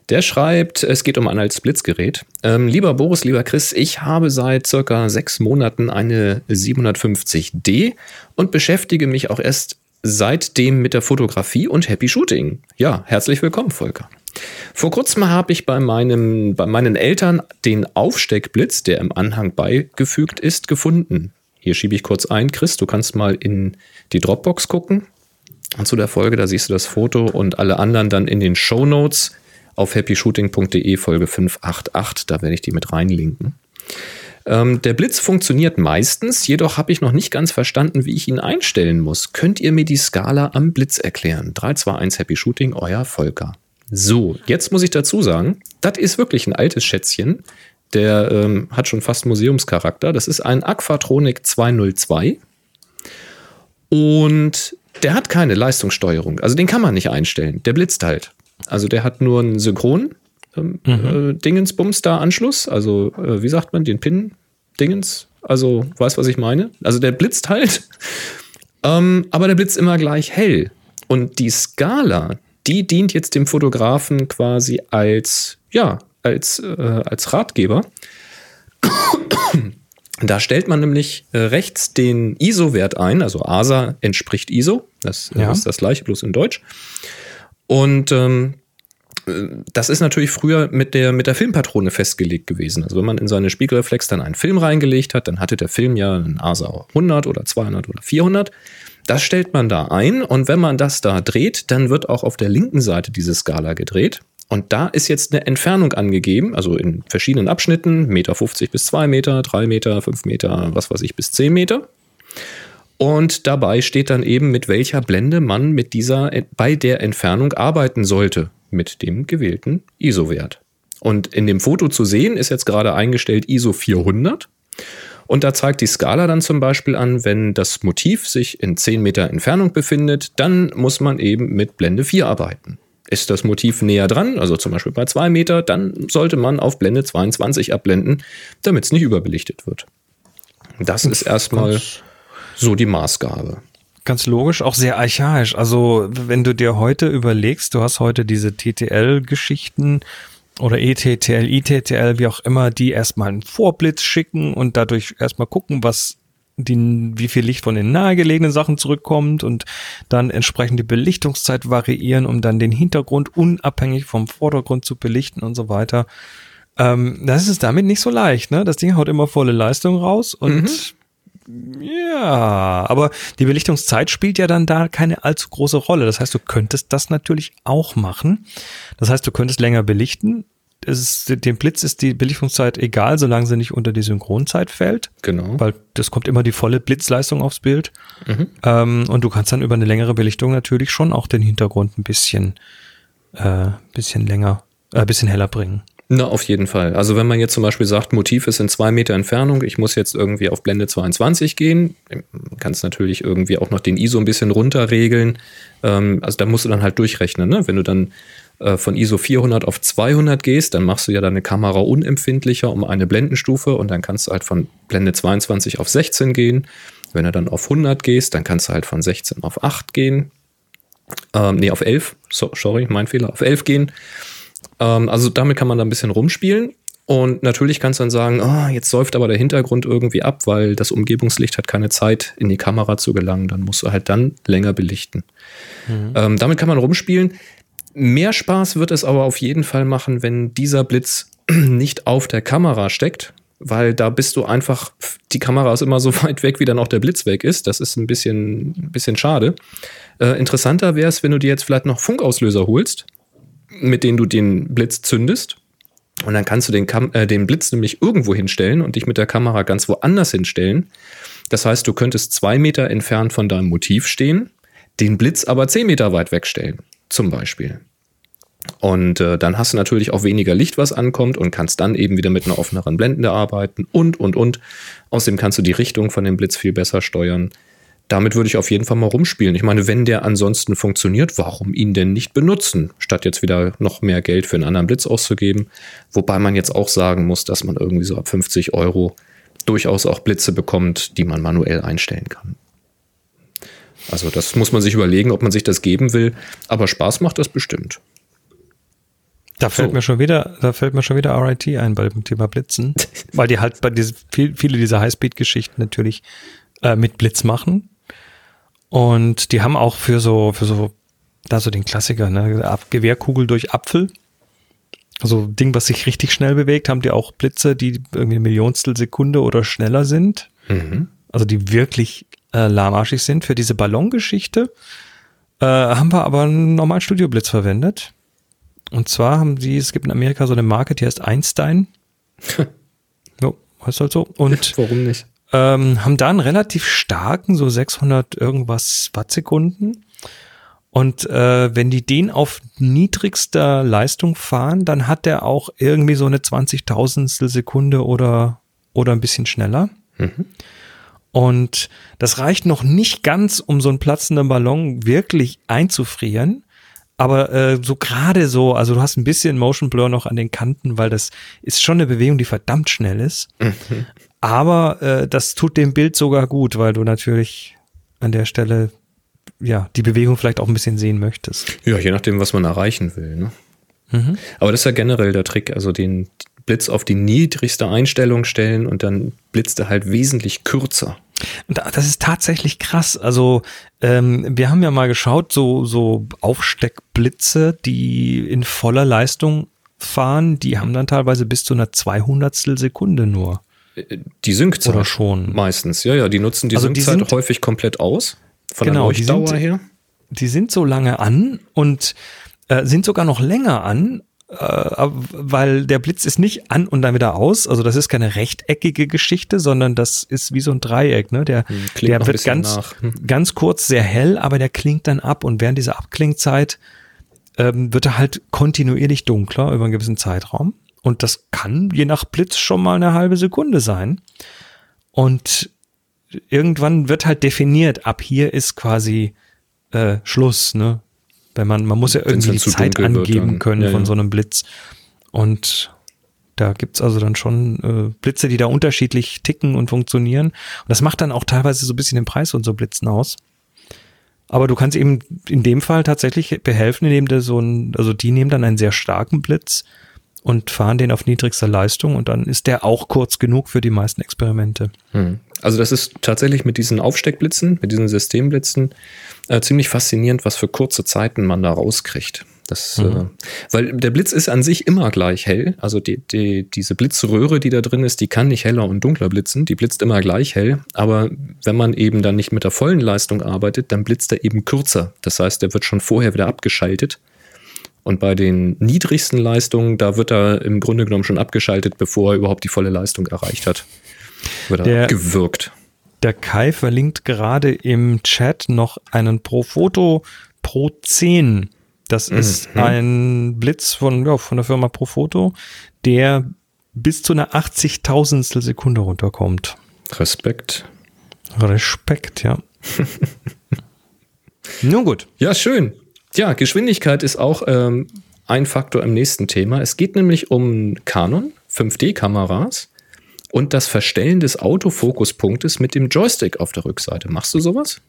Der schreibt, es geht um ein altes Blitzgerät. Ähm, lieber Boris, lieber Chris, ich habe seit circa sechs Monaten eine 750D und beschäftige mich auch erst seitdem mit der Fotografie und Happy Shooting. Ja, herzlich willkommen, Volker. Vor kurzem habe ich bei, meinem, bei meinen Eltern den Aufsteckblitz, der im Anhang beigefügt ist, gefunden. Hier schiebe ich kurz ein. Chris, du kannst mal in die Dropbox gucken. Und zu der Folge, da siehst du das Foto und alle anderen dann in den Show Notes auf happyshooting.de Folge 588. Da werde ich die mit reinlinken. Ähm, der Blitz funktioniert meistens, jedoch habe ich noch nicht ganz verstanden, wie ich ihn einstellen muss. Könnt ihr mir die Skala am Blitz erklären? 321 Happy Shooting, euer Volker. So, jetzt muss ich dazu sagen, das ist wirklich ein altes Schätzchen. Der ähm, hat schon fast Museumscharakter. Das ist ein Aquatronic 202. Und der hat keine Leistungssteuerung. Also den kann man nicht einstellen. Der blitzt halt. Also der hat nur einen Synchron ähm, äh, Dingensbums da Anschluss. Also äh, wie sagt man den Pin Dingens? Also weißt was ich meine? Also der blitzt halt. Ähm, aber der blitzt immer gleich hell. Und die Skala, die dient jetzt dem Fotografen quasi als ja als äh, als Ratgeber. Da stellt man nämlich äh, rechts den ISO-Wert ein, also ASA entspricht ISO, das äh, Ja. ist das gleiche, bloß in Deutsch. Und ähm, äh, das ist natürlich früher mit der, mit der Filmpatrone festgelegt gewesen. Also wenn man in seine Spiegelreflex dann einen Film reingelegt hat, dann hatte der Film ja einen ASA 100 oder 200 oder 400. Das stellt man da ein und wenn man das da dreht, dann wird auch auf der linken Seite diese Skala gedreht. Und da ist jetzt eine Entfernung angegeben, also in verschiedenen Abschnitten, Meter 50 bis 2 Meter, 3 Meter, 5 Meter, was weiß ich, bis 10 Meter. Und dabei steht dann eben, mit welcher Blende man mit dieser, bei der Entfernung arbeiten sollte, mit dem gewählten ISO-Wert. Und in dem Foto zu sehen ist jetzt gerade eingestellt ISO 400. Und da zeigt die Skala dann zum Beispiel an, wenn das Motiv sich in 10 Meter Entfernung befindet, dann muss man eben mit Blende 4 arbeiten. Ist das Motiv näher dran, also zum Beispiel bei 2 Meter, dann sollte man auf Blende 22 abblenden, damit es nicht überbelichtet wird. Das ist erstmal so die Maßgabe. Ganz logisch, auch sehr archaisch. Also wenn du dir heute überlegst, du hast heute diese TTL-Geschichten oder ETTL, ITTL, wie auch immer, die erstmal einen Vorblitz schicken und dadurch erstmal gucken, was die, wie viel Licht von den nahegelegenen Sachen zurückkommt und dann entsprechend die Belichtungszeit variieren, um dann den Hintergrund unabhängig vom Vordergrund zu belichten und so weiter. Ähm, das ist damit nicht so leicht, ne? Das Ding haut immer volle Leistung raus und mhm. Ja, aber die Belichtungszeit spielt ja dann da keine allzu große Rolle. Das heißt, du könntest das natürlich auch machen. Das heißt, du könntest länger belichten. Ist, dem Blitz ist die Belichtungszeit egal, solange sie nicht unter die Synchronzeit fällt. Genau. Weil das kommt immer die volle Blitzleistung aufs Bild. Mhm. Ähm, und du kannst dann über eine längere Belichtung natürlich schon auch den Hintergrund ein bisschen, äh, bisschen länger, äh, bisschen heller bringen. Na, auf jeden Fall. Also wenn man jetzt zum Beispiel sagt, Motiv ist in zwei Meter Entfernung, ich muss jetzt irgendwie auf Blende 22 gehen, kannst natürlich irgendwie auch noch den ISO ein bisschen runterregeln. Ähm, also da musst du dann halt durchrechnen. Ne? Wenn du dann äh, von ISO 400 auf 200 gehst, dann machst du ja deine Kamera unempfindlicher um eine Blendenstufe und dann kannst du halt von Blende 22 auf 16 gehen. Wenn du dann auf 100 gehst, dann kannst du halt von 16 auf 8 gehen. Ähm, nee, auf 11. So, sorry, mein Fehler. Auf 11 gehen. Ähm, also damit kann man da ein bisschen rumspielen. Und natürlich kannst du dann sagen, oh, jetzt säuft aber der Hintergrund irgendwie ab, weil das Umgebungslicht hat keine Zeit, in die Kamera zu gelangen. Dann musst du halt dann länger belichten. Mhm. Ähm, damit kann man rumspielen. Mehr Spaß wird es aber auf jeden Fall machen, wenn dieser Blitz nicht auf der Kamera steckt, weil da bist du einfach, die Kamera ist immer so weit weg, wie dann auch der Blitz weg ist. Das ist ein bisschen, ein bisschen schade. Äh, interessanter wäre es, wenn du dir jetzt vielleicht noch Funkauslöser holst mit denen du den Blitz zündest. Und dann kannst du den, Kam äh, den Blitz nämlich irgendwo hinstellen und dich mit der Kamera ganz woanders hinstellen. Das heißt, du könntest zwei Meter entfernt von deinem Motiv stehen, den Blitz aber zehn Meter weit wegstellen, zum Beispiel. Und äh, dann hast du natürlich auch weniger Licht, was ankommt und kannst dann eben wieder mit einer offeneren Blende arbeiten und, und, und. Außerdem kannst du die Richtung von dem Blitz viel besser steuern damit würde ich auf jeden Fall mal rumspielen. Ich meine, wenn der ansonsten funktioniert, warum ihn denn nicht benutzen, statt jetzt wieder noch mehr Geld für einen anderen Blitz auszugeben? Wobei man jetzt auch sagen muss, dass man irgendwie so ab 50 Euro durchaus auch Blitze bekommt, die man manuell einstellen kann. Also das muss man sich überlegen, ob man sich das geben will, aber Spaß macht das bestimmt. Da fällt so. mir schon wieder, da fällt mir schon wieder RIT ein bei dem Thema Blitzen, weil die halt bei diese, viel, viele dieser Highspeed-Geschichten natürlich äh, mit Blitz machen. Und die haben auch für so, für so, da so den Klassiker, ne, Gewehrkugel durch Apfel. Also Ding, was sich richtig schnell bewegt, haben die auch Blitze, die irgendwie Millionstel Sekunde oder schneller sind. Mhm. Also die wirklich äh, lahmarschig sind. Für diese Ballongeschichte äh, haben wir aber einen normalen Studioblitz verwendet. Und zwar haben die, es gibt in Amerika so eine Marke, die heißt Einstein. jo, heißt halt so. Und warum nicht? Ähm, haben da einen relativ starken, so 600 irgendwas Wattsekunden. Und äh, wenn die den auf niedrigster Leistung fahren, dann hat der auch irgendwie so eine 20.000 Sekunde oder, oder ein bisschen schneller. Mhm. Und das reicht noch nicht ganz, um so einen platzenden Ballon wirklich einzufrieren. Aber äh, so gerade so, also du hast ein bisschen Motion Blur noch an den Kanten, weil das ist schon eine Bewegung, die verdammt schnell ist. Mhm. Aber äh, das tut dem Bild sogar gut, weil du natürlich an der Stelle ja die Bewegung vielleicht auch ein bisschen sehen möchtest. Ja, je nachdem, was man erreichen will. Ne? Mhm. Aber das ist ja generell der Trick, also den Blitz auf die niedrigste Einstellung stellen und dann blitzt er halt wesentlich kürzer. Das ist tatsächlich krass. Also ähm, wir haben ja mal geschaut, so, so Aufsteckblitze, die in voller Leistung fahren, die haben dann teilweise bis zu einer Zweihundertstel Sekunde nur. Die Synkzeit. Oder schon. Meistens, ja, ja. Die nutzen die also Synkzeit die häufig komplett aus. Von genau, der Leuchtdauer die sind, her. Die sind so lange an und äh, sind sogar noch länger an, äh, weil der Blitz ist nicht an und dann wieder aus. Also das ist keine rechteckige Geschichte, sondern das ist wie so ein Dreieck. Ne? Der, hm, der wird ganz, hm. ganz kurz sehr hell, aber der klingt dann ab und während dieser Abklingzeit ähm, wird er halt kontinuierlich dunkler über einen gewissen Zeitraum. Und das kann je nach Blitz schon mal eine halbe Sekunde sein. Und irgendwann wird halt definiert, ab hier ist quasi äh, Schluss, ne? Wenn man, man muss ja irgendwie die Zeit angeben können ja, von ja. so einem Blitz. Und Da gibt's also dann schon äh, Blitze, die da unterschiedlich ticken und funktionieren. Und das macht dann auch teilweise so ein bisschen den Preis und so Blitzen aus. Aber du kannst eben in dem Fall tatsächlich behelfen, indem du so ein, also die nehmen dann einen sehr starken Blitz und fahren den auf niedrigster Leistung und dann ist der auch kurz genug für die meisten Experimente. Hm. Also das ist tatsächlich mit diesen Aufsteckblitzen, mit diesen Systemblitzen äh, ziemlich faszinierend, was für kurze Zeiten man da rauskriegt. Das, mhm. äh, weil der Blitz ist an sich immer gleich hell. Also die, die, diese Blitzröhre, die da drin ist, die kann nicht heller und dunkler blitzen. Die blitzt immer gleich hell. Aber wenn man eben dann nicht mit der vollen Leistung arbeitet, dann blitzt er eben kürzer. Das heißt, der wird schon vorher wieder abgeschaltet. Und bei den niedrigsten Leistungen, da wird er im Grunde genommen schon abgeschaltet, bevor er überhaupt die volle Leistung erreicht hat. Wird er gewirkt. Der Kai verlinkt gerade im Chat noch einen Profoto Pro 10 das mhm. ist ein Blitz von, ja, von der Firma Profoto, der bis zu einer 80.000 Sekunde runterkommt. Respekt. Respekt, ja. Nun gut. Ja, schön. Ja, Geschwindigkeit ist auch ähm, ein Faktor im nächsten Thema. Es geht nämlich um Canon 5D-Kameras und das Verstellen des Autofokuspunktes mit dem Joystick auf der Rückseite. Machst du sowas?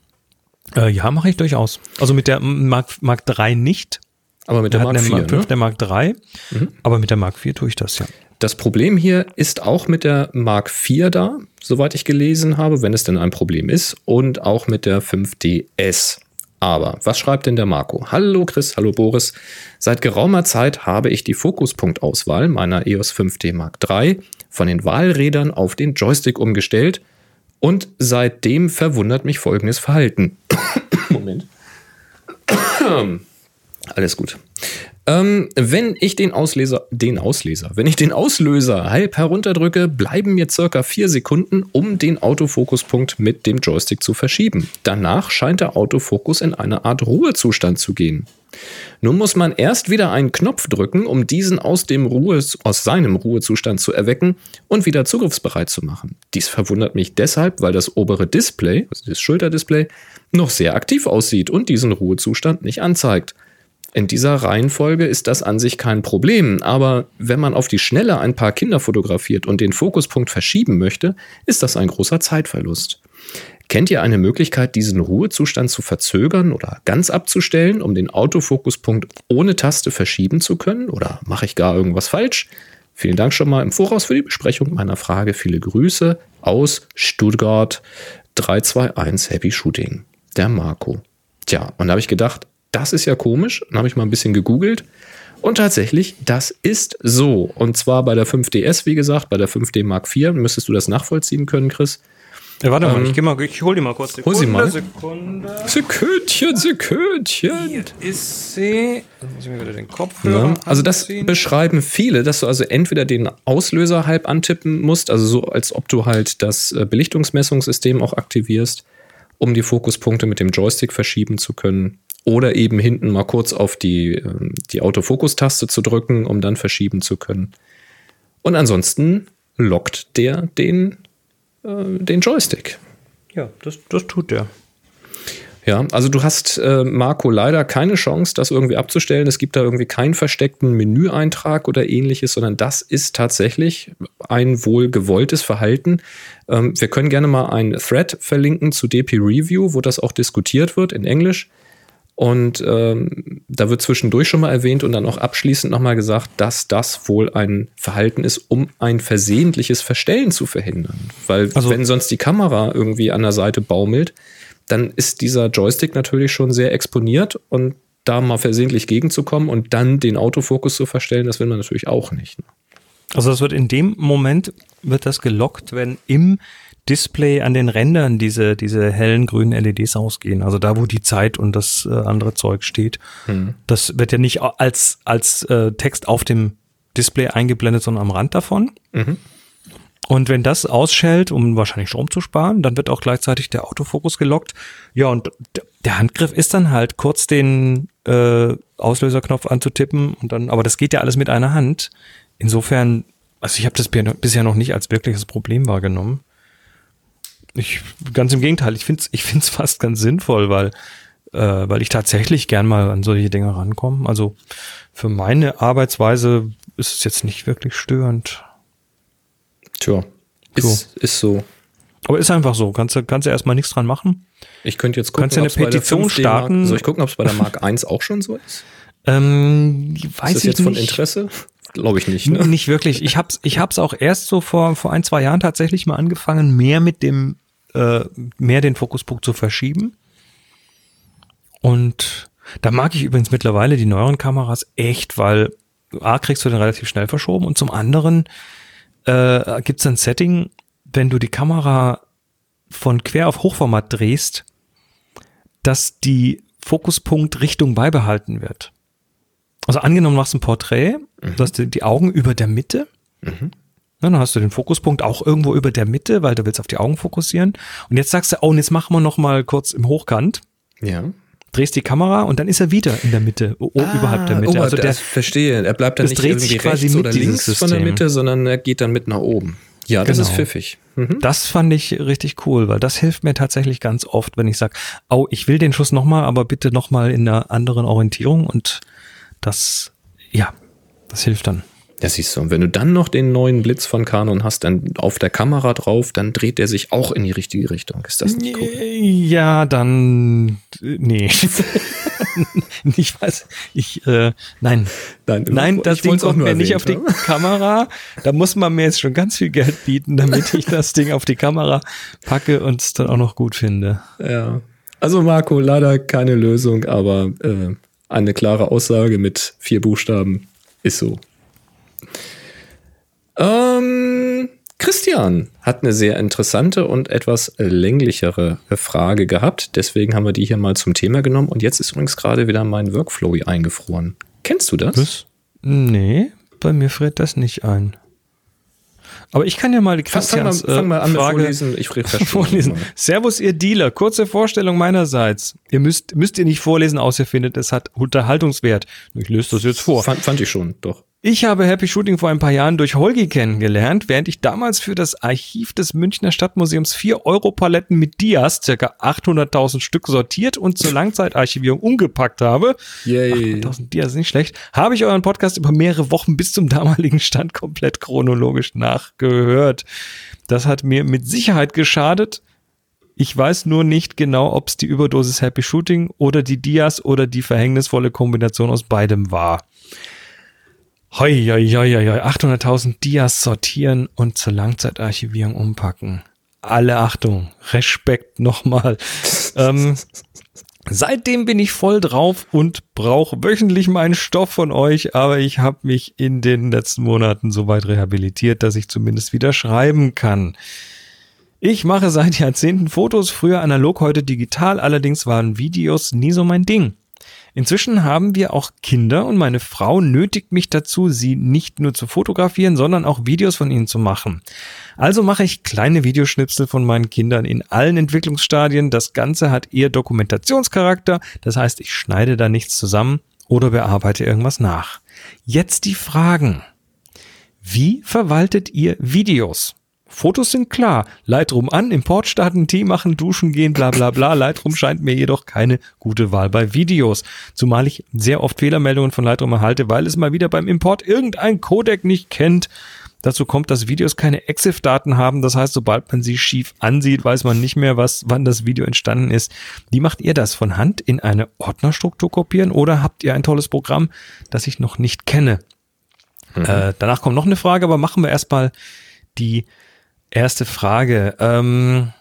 Äh, ja, mache ich durchaus. Also mit der Mark, Mark 3 nicht. Aber mit der, der Mark 4. Mark 5, ne? der Mark 3. Mhm. Aber mit der Mark 4 tue ich das ja. Das Problem hier ist auch mit der Mark 4 da, soweit ich gelesen habe, wenn es denn ein Problem ist, und auch mit der 5DS. Aber was schreibt denn der Marco? Hallo Chris, hallo Boris. Seit geraumer Zeit habe ich die Fokuspunktauswahl meiner EOS 5D Mark III von den Wahlrädern auf den Joystick umgestellt und seitdem verwundert mich folgendes Verhalten. Moment. Alles gut. Ähm, wenn ich den Ausleser, den Ausleser, wenn ich den Auslöser halb herunterdrücke, bleiben mir circa vier Sekunden, um den Autofokuspunkt mit dem Joystick zu verschieben. Danach scheint der Autofokus in eine Art Ruhezustand zu gehen. Nun muss man erst wieder einen Knopf drücken, um diesen aus, dem Ruhe, aus seinem Ruhezustand zu erwecken und wieder zugriffsbereit zu machen. Dies verwundert mich deshalb, weil das obere Display, also das Schulterdisplay, noch sehr aktiv aussieht und diesen Ruhezustand nicht anzeigt. In dieser Reihenfolge ist das an sich kein Problem, aber wenn man auf die Schnelle ein paar Kinder fotografiert und den Fokuspunkt verschieben möchte, ist das ein großer Zeitverlust. Kennt ihr eine Möglichkeit, diesen Ruhezustand zu verzögern oder ganz abzustellen, um den Autofokuspunkt ohne Taste verschieben zu können? Oder mache ich gar irgendwas falsch? Vielen Dank schon mal im Voraus für die Besprechung meiner Frage. Viele Grüße aus Stuttgart 321 Happy Shooting. Der Marco. Tja, und da habe ich gedacht, das ist ja komisch. Dann habe ich mal ein bisschen gegoogelt. Und tatsächlich, das ist so. Und zwar bei der 5DS, wie gesagt, bei der 5D Mark IV. Müsstest du das nachvollziehen können, Chris? Ja, warte ähm, mal, ich, geh mal, ich hol die mal kurz. Sekunde, hol sie mal. Sekunde. Sekündchen, Sekündchen. Hier ist sie. Dann muss ich mir wieder den Kopfhörer ja, Also das beschreiben viele, dass du also entweder den Auslöser halb antippen musst, also so, als ob du halt das äh, Belichtungsmessungssystem auch aktivierst, um die Fokuspunkte mit dem Joystick verschieben zu können. Oder eben hinten mal kurz auf die, ähm, die Autofokus-Taste zu drücken, um dann verschieben zu können. Und ansonsten lockt der den äh, den Joystick. Ja, das, das tut der. Ja, also du hast, äh, Marco, leider keine Chance, das irgendwie abzustellen. Es gibt da irgendwie keinen versteckten Menüeintrag oder ähnliches, sondern das ist tatsächlich ein wohl gewolltes Verhalten. Ähm, wir können gerne mal ein Thread verlinken zu DP Review, wo das auch diskutiert wird in Englisch. Und ähm, da wird zwischendurch schon mal erwähnt und dann auch abschließend nochmal gesagt, dass das wohl ein Verhalten ist, um ein versehentliches Verstellen zu verhindern. Weil also, wenn sonst die Kamera irgendwie an der Seite baumelt, dann ist dieser Joystick natürlich schon sehr exponiert und da mal versehentlich gegenzukommen und dann den Autofokus zu verstellen, das will man natürlich auch nicht. Ne? Also das wird in dem Moment, wird das gelockt, wenn im Display an den Rändern diese, diese hellen grünen LEDs ausgehen. Also da, wo die Zeit und das äh, andere Zeug steht. Hm. Das wird ja nicht als, als äh, Text auf dem Display eingeblendet, sondern am Rand davon. Mhm. Und wenn das ausschält, um wahrscheinlich Strom zu sparen, dann wird auch gleichzeitig der Autofokus gelockt. Ja, und der Handgriff ist dann halt kurz den äh, Auslöserknopf anzutippen und dann, aber das geht ja alles mit einer Hand. Insofern, also ich habe das bisher noch nicht als wirkliches Problem wahrgenommen. Ich, ganz im Gegenteil, ich finde es ich find's fast ganz sinnvoll, weil, äh, weil ich tatsächlich gern mal an solche Dinge rankomme. Also für meine Arbeitsweise ist es jetzt nicht wirklich störend. Tja, ist, ist so. Aber ist einfach so. Kannst du, kannst du erstmal nichts dran machen. Ich könnte jetzt gucken, Kannst du eine Petition 5D starten? Mark, soll ich gucken, ob es bei der Mark 1 auch schon so ist? Ähm, weiß Ist das ich jetzt von nicht. Interesse? Glaube ich nicht. Ne? Nicht wirklich. Ich hab's, ich hab's auch erst so vor, vor ein, zwei Jahren tatsächlich mal angefangen, mehr mit dem, äh, mehr den Fokuspunkt zu verschieben. Und da mag ich übrigens mittlerweile die neueren Kameras echt, weil A, kriegst du den relativ schnell verschoben und zum anderen äh, gibt's ein Setting, wenn du die Kamera von quer auf Hochformat drehst, dass die Fokuspunkt-Richtung beibehalten wird. Also angenommen, du machst ein Porträt, du hast die, Augen über der Mitte. Ja, dann hast du den Fokuspunkt auch irgendwo über der Mitte, weil du willst auf die Augen fokussieren. Und jetzt sagst du, oh, und jetzt machen wir noch mal kurz im Hochkant, Ja. drehst die Kamera und dann ist er wieder in der Mitte, o- oberhalb der Mitte. Oh, also der, das verstehe. Er bleibt dann nicht dreht irgendwie sich quasi rechts oder links von der System. Mitte, sondern er geht dann mit nach oben. Ja, das Genau. ist pfiffig. Mhm. das fand ich richtig cool, weil das hilft mir tatsächlich ganz oft, wenn ich sage, oh, ich will den Schuss nochmal, aber bitte nochmal in einer anderen Orientierung und das, ja, das hilft dann. Das siehst du. Und wenn du dann noch den neuen Blitz von Canon hast, dann auf der Kamera drauf, dann dreht der sich auch in die richtige Richtung. Ist das nicht cool? Ja, dann äh, nee. ich weiß, ich äh, nein. Nein, Nein, das Ding kommt mir nicht auf die haben. Kamera. Da muss man mir jetzt schon ganz viel Geld bieten, damit ich das Ding auf die Kamera packe und es dann auch noch gut finde. Ja. Also Marco, leider keine Lösung, aber äh, eine klare Aussage mit vier Buchstaben ist so. Ähm, Christian hat eine sehr interessante und etwas länglichere Frage gehabt. Deswegen haben wir die hier mal zum Thema genommen. Und jetzt ist übrigens gerade wieder mein Workflow eingefroren. Kennst du das? Was? Nee, bei mir friert das nicht ein. Aber ich kann ja mal die Fang, fang, mal, Christians äh, fang mal Frage Vorlesen. Ich vorlesen. Servus, ihr Dealer. Kurze Vorstellung meinerseits. Ihr müsst, müsst ihr nicht vorlesen, außer ihr findet, es hat Unterhaltungswert. Ich löse das jetzt vor. Fand, fand ich schon, doch. Ich habe Happy Shooting vor ein paar Jahren durch Holgi kennengelernt, während ich damals für das Archiv des Münchner Stadtmuseums vier Euro-Paletten mit Dias, circa 800.000 Stück sortiert und zur Langzeitarchivierung umgepackt habe. Yay. 800.000 Dias ist nicht schlecht. Habe ich euren Podcast über mehrere Wochen bis zum damaligen Stand komplett chronologisch nachgehört. Das hat mir mit Sicherheit geschadet. Ich weiß nur nicht genau, ob es die Überdosis Happy Shooting oder die Dias oder die verhängnisvolle Kombination aus beidem war. Hoi, hoi, hoi, hoi, hoi. 800.000 Dias sortieren und zur Langzeitarchivierung umpacken. Alle Achtung, Respekt nochmal. ähm, seitdem bin ich voll drauf und brauche wöchentlich meinen Stoff von euch, aber ich habe mich in den letzten Monaten so weit rehabilitiert, dass ich zumindest wieder schreiben kann. Ich mache seit Jahrzehnten Fotos, früher analog, heute digital, allerdings waren Videos nie so mein Ding. Inzwischen haben wir auch Kinder und meine Frau nötigt mich dazu, sie nicht nur zu fotografieren, sondern auch Videos von ihnen zu machen. Also mache ich kleine Videoschnipsel von meinen Kindern in allen Entwicklungsstadien. Das Ganze hat eher Dokumentationscharakter, das heißt, ich schneide da nichts zusammen oder bearbeite irgendwas nach. Jetzt die Fragen. Wie verwaltet ihr Videos? Fotos sind klar. Lightroom an, Import starten, Tee machen, duschen gehen, bla bla bla. Lightroom scheint mir jedoch keine gute Wahl bei Videos. Zumal ich sehr oft Fehlermeldungen von Lightroom erhalte, weil es mal wieder beim Import irgendein Codec nicht kennt. Dazu kommt, dass Videos keine EXIF-Daten haben. Das heißt, sobald man sie schief ansieht, weiß man nicht mehr, was, wann das Video entstanden ist. Wie macht ihr das? Von Hand in eine Ordnerstruktur kopieren oder habt ihr ein tolles Programm, das ich noch nicht kenne? Äh, danach kommt noch eine Frage, aber machen wir erstmal die erste Frage. Ähm,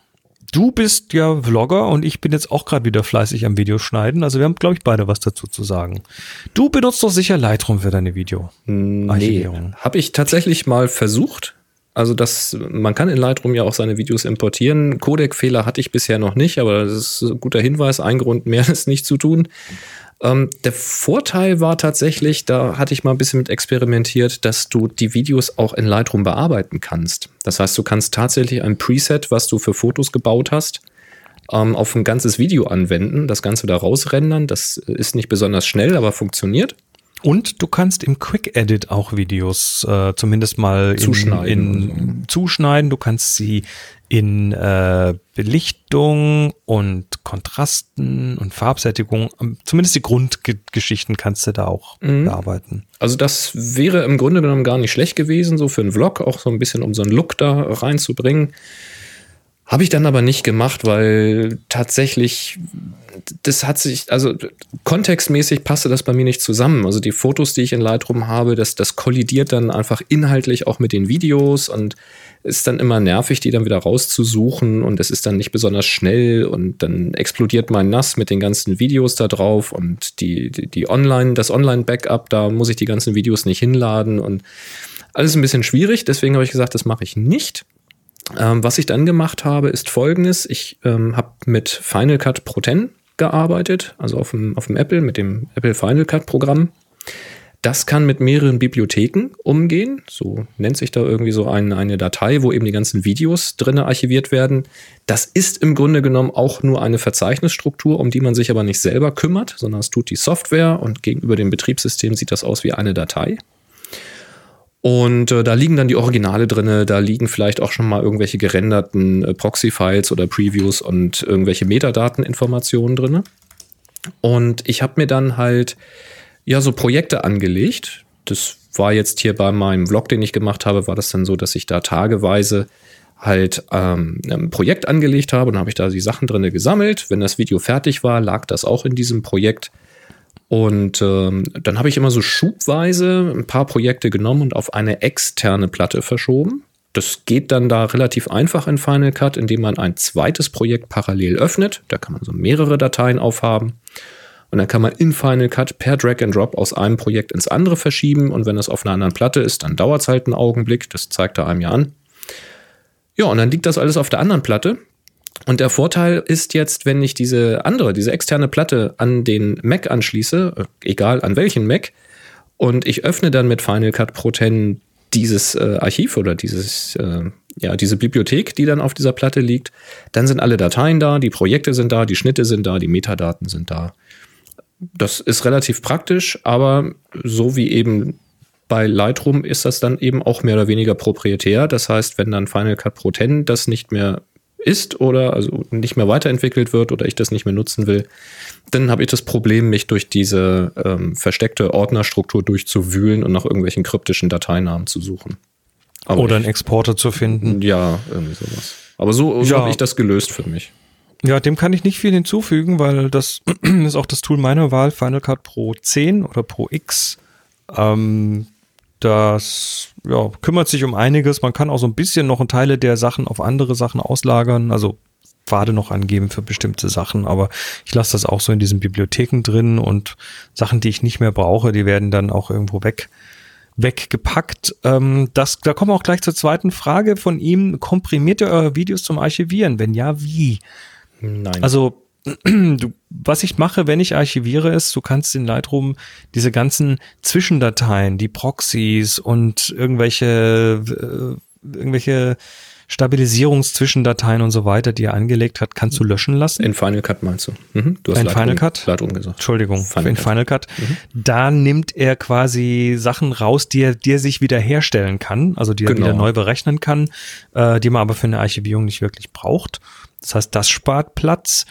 du bist ja Vlogger und ich bin jetzt auch gerade wieder fleißig am Videoschneiden. Also wir haben, glaube ich, beide was dazu zu sagen. Du benutzt doch sicher Lightroom für deine Video. Nee, habe ich tatsächlich mal versucht. Also das, man kann in Lightroom ja auch seine Videos importieren. Codec-Fehler hatte ich bisher noch nicht, aber das ist ein guter Hinweis, ein Grund mehr, das nicht zu tun. Ähm, der Vorteil war tatsächlich, da hatte ich mal ein bisschen mit experimentiert, dass du die Videos auch in Lightroom bearbeiten kannst. Das heißt, du kannst tatsächlich ein Preset, was du für Fotos gebaut hast, ähm, auf ein ganzes Video anwenden, das Ganze da rausrendern. Das ist nicht besonders schnell, aber funktioniert. Und du kannst im Quick Edit auch Videos äh, zumindest mal in, Zuschneiden in, zuschneiden. Du kannst sie in äh, Belichtung und Kontrasten und Farbsättigung, ähm, zumindest die Grundgeschichten kannst du da auch Mhm. bearbeiten. Also das wäre im Grunde genommen gar nicht schlecht gewesen, so für einen Vlog, auch so ein bisschen, um so einen Look da reinzubringen. Habe ich dann aber nicht gemacht, weil tatsächlich, das hat sich, also kontextmäßig passte das bei mir nicht zusammen. Also die Fotos, die ich in Lightroom habe, das, das kollidiert dann einfach inhaltlich auch mit den Videos und ist dann immer nervig, die dann wieder rauszusuchen und es ist dann nicht besonders schnell und dann explodiert mein NAS mit den ganzen Videos da drauf und die, die, die Online, das Online-Backup, da muss ich die ganzen Videos nicht hinladen und alles ein bisschen schwierig, deswegen habe ich gesagt, das mache ich nicht. Ähm, was ich dann gemacht habe, ist folgendes. Ich ähm, habe mit Final Cut Pro 10 gearbeitet, also auf dem, auf dem Apple, mit dem Apple Final Cut Programm. Das kann mit mehreren Bibliotheken umgehen. So nennt sich da irgendwie so ein, eine Datei, wo eben die ganzen Videos drinne archiviert werden. Das ist im Grunde genommen auch nur eine Verzeichnisstruktur, um die man sich aber nicht selber kümmert, sondern es tut die Software und gegenüber dem Betriebssystem sieht das aus wie eine Datei. Und äh, da liegen dann die Originale drinne, da liegen vielleicht auch schon mal irgendwelche gerenderten äh, Proxy-Files oder Previews und irgendwelche Metadateninformationen drinne. Und ich habe mir dann halt ja so Projekte angelegt. Das war jetzt hier bei meinem Vlog, den ich gemacht habe, war das dann so, dass ich da tageweise halt ähm, ein Projekt angelegt habe und habe ich da die Sachen drinne gesammelt. Wenn das Video fertig war, lag das auch in diesem Projekt. Und ähm, dann habe ich immer so schubweise ein paar Projekte genommen und auf eine externe Platte verschoben. Das geht dann da relativ einfach in Final Cut, indem man ein zweites Projekt parallel öffnet. Da kann man so mehrere Dateien aufhaben. Und dann kann man in Final Cut per Drag and Drop aus einem Projekt ins andere verschieben. Und wenn das auf einer anderen Platte ist, dann dauert es halt einen Augenblick. Das zeigt er einem ja an. Ja, und dann liegt das alles auf der anderen Platte. Und der Vorteil ist jetzt, wenn ich diese andere, diese externe Platte an den Mac anschließe, äh, egal an welchen Mac, und ich öffne dann mit Final Cut Pro 10 dieses äh, Archiv oder dieses, äh, ja, diese Bibliothek, die dann auf dieser Platte liegt, dann sind alle Dateien da, die Projekte sind da, die Schnitte sind da, die Metadaten sind da. Das ist relativ praktisch, aber so wie eben bei Lightroom ist das dann eben auch mehr oder weniger proprietär. Das heißt, wenn dann Final Cut Pro 10 das nicht mehr ist oder also nicht mehr weiterentwickelt wird oder ich das nicht mehr nutzen will, dann habe ich das Problem, mich durch diese ähm, versteckte Ordnerstruktur durchzuwühlen und nach irgendwelchen kryptischen Dateinamen zu suchen. Aber Oder einen Exporter zu finden. ja, irgendwie sowas. Aber so, so Ja. habe ich das gelöst für mich. Ja, dem kann ich nicht viel hinzufügen, weil das ist auch das Tool meiner Wahl, Final Cut Pro 10 oder Pro X. Ähm, das ja, kümmert sich um einiges. Man kann auch so ein bisschen noch Teile der Sachen auf andere Sachen auslagern, also Pfade noch angeben für bestimmte Sachen, aber ich lasse das auch so in diesen Bibliotheken drin und Sachen, die ich nicht mehr brauche, die werden dann auch irgendwo weg weggepackt. Ähm, das, da kommen wir auch gleich zur zweiten Frage von ihm. Komprimiert ihr eure Videos zum Archivieren? Wenn ja, wie? Nein. Also, du, was ich mache, wenn ich archiviere, ist, du kannst in Lightroom diese ganzen Zwischendateien, die Proxys und irgendwelche, äh, irgendwelche Stabilisierungszwischendateien und so weiter, die er angelegt hat, kannst du löschen lassen. in Final Cut meinst du? Mhm. Du hast In Lightroom- Final Cut? Lightroom gesagt. Entschuldigung, Final in Cut. Final Cut. Da nimmt er quasi Sachen raus, die er, die er sich wieder herstellen kann, also die er Genau. wieder neu berechnen kann, äh, die man aber für eine Archivierung nicht wirklich braucht. Das heißt, das spart Platz.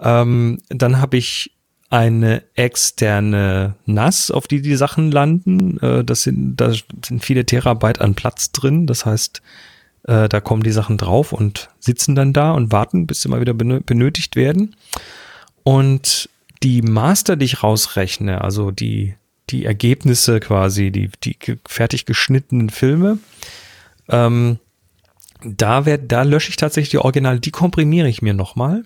Ähm, dann habe ich eine externe NAS, auf die die Sachen landen. Äh, das sind, da sind viele Terabyte an Platz drin. Das heißt, äh, da kommen die Sachen drauf und sitzen dann da und warten, bis sie mal wieder benö- benötigt werden. Und die Master, die ich rausrechne, also die, die Ergebnisse quasi, die, die fertig geschnittenen Filme, ähm, da, werd, da lösche ich tatsächlich die Originale, die komprimiere ich mir nochmal.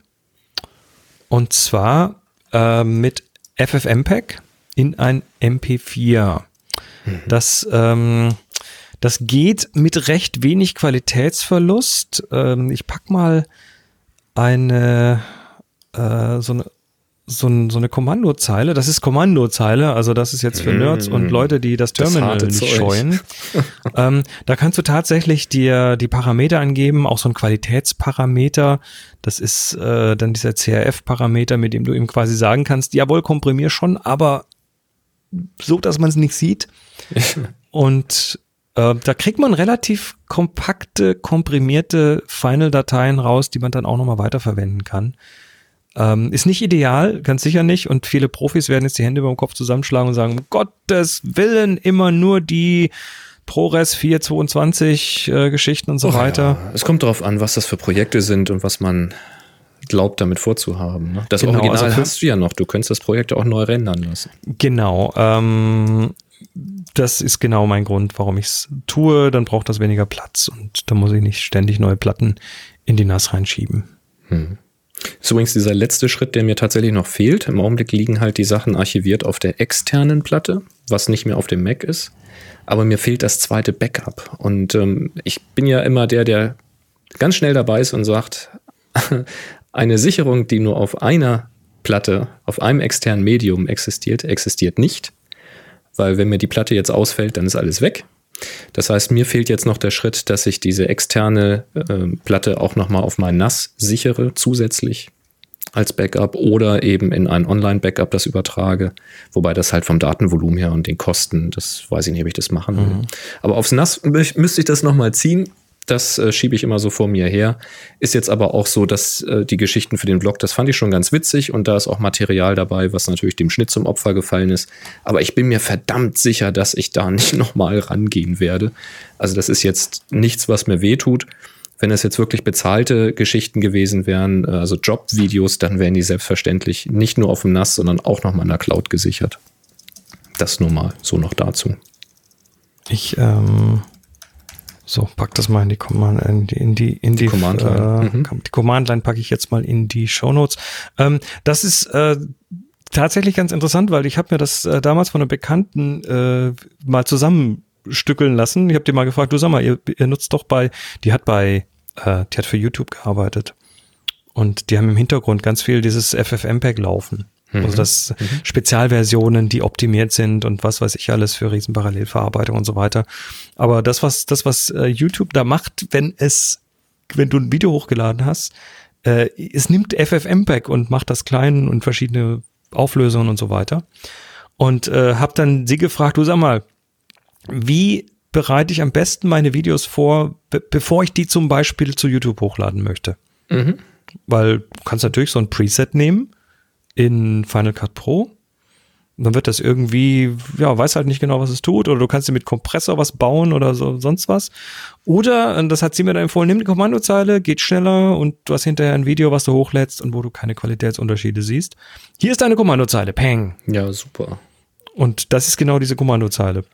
Und zwar äh, mit FFmpeg in ein MP4. Das, ähm, das geht mit recht wenig Qualitätsverlust. Ähm, ich pack mal eine äh, so eine so, ein, so eine Kommandozeile. Das ist Kommandozeile, also das ist jetzt für Nerds und Leute, die das Das Terminal harte nicht scheuen. ähm, da kannst du tatsächlich dir die Parameter angeben, auch so ein Qualitätsparameter. Das ist äh, dann dieser CRF-Parameter, mit dem du ihm quasi sagen kannst, jawohl, komprimier schon, aber so, dass man es nicht sieht. Und äh, da kriegt man relativ kompakte, komprimierte Final-Dateien raus, die man dann auch nochmal weiterverwenden kann. Ähm, ist nicht ideal, ganz sicher nicht. Und viele Profis werden jetzt die Hände über dem Kopf zusammenschlagen und sagen, um Gottes Willen, immer nur die ProRes 422 äh, Geschichten und so Och weiter. Ja. Es kommt darauf an, was das für Projekte sind und was man glaubt, damit vorzuhaben. Ne? Das Genau, Original also hast du ja noch. Du könntest das Projekt auch neu rendern lassen. Genau. Ähm, das ist genau mein Grund, warum ich es tue. Dann braucht das weniger Platz und da muss ich nicht ständig neue Platten in die NAS reinschieben. Ist übrigens dieser letzte Schritt, der mir tatsächlich noch fehlt. Im Augenblick liegen halt die Sachen archiviert auf der externen Platte, was nicht mehr auf dem Mac ist. Aber mir fehlt das zweite Backup. Und ähm, ich bin ja immer der, der ganz schnell dabei ist und sagt, eine Sicherung, die nur auf einer Platte, auf einem externen Medium existiert, existiert nicht. Weil wenn mir die Platte jetzt ausfällt, dann ist alles weg. Das heißt, mir fehlt jetzt noch der Schritt, dass ich diese externe äh, Platte auch nochmal auf mein NAS sichere, zusätzlich als Backup oder eben in ein Online-Backup das übertrage. Wobei das halt vom Datenvolumen her und den Kosten, das weiß ich nicht, ob ich das machen will. Aber aufs NAS mü- müsste ich das nochmal ziehen. Das äh, schiebe ich immer so vor mir her. Ist jetzt aber auch so, dass äh, die Geschichten für den Blog, das fand ich schon ganz witzig und da ist auch Material dabei, was natürlich dem Schnitt zum Opfer gefallen ist. Aber ich bin mir verdammt sicher, dass ich da nicht nochmal rangehen werde. Also das ist jetzt nichts, was mir wehtut. Wenn es jetzt wirklich bezahlte Geschichten gewesen wären, äh, also Jobvideos, dann wären die selbstverständlich nicht nur auf dem NAS, sondern auch nochmal in der Cloud gesichert. Das nur mal so noch dazu. Ich, ähm, so, pack das mal in die Command, in die, in die, in die, Command-Line, Äh, mhm. Die Command-Line packe ich jetzt mal in die Shownotes. Ähm, das ist, äh, tatsächlich ganz interessant, weil ich habe mir das äh, damals von einem Bekannten äh, mal zusammenstückeln lassen. Ich habe die mal gefragt, du sag mal, ihr, ihr nutzt doch bei, die hat bei, äh, die hat für YouTube gearbeitet. Und die haben im Hintergrund ganz viel dieses FFmpeg laufen. Also das Spezialversionen, die optimiert sind und was weiß ich alles für Riesenparallelverarbeitung und so weiter. Aber das, was, das, was äh, YouTube da macht, wenn es, wenn du ein Video hochgeladen hast, äh, es nimmt FFmpeg und macht das klein und verschiedene Auflösungen und so weiter. Und äh, habe dann sie gefragt, du sag mal, wie bereite ich am besten meine Videos vor, be bevor ich die zum Beispiel zu YouTube hochladen möchte? Weil du kannst natürlich so ein Preset nehmen in Final Cut Pro. Und dann wird das irgendwie, ja, weiß halt nicht genau, was es tut. Oder du kannst dir mit Kompressor was bauen oder so, sonst was. Oder, das hat sie mir dann empfohlen, nimm die Kommandozeile, geht schneller und du hast hinterher ein Video, was du hochlädst und wo du keine Qualitätsunterschiede siehst. Hier ist deine Kommandozeile, peng. Ja, super. Und das ist genau diese Kommandozeile.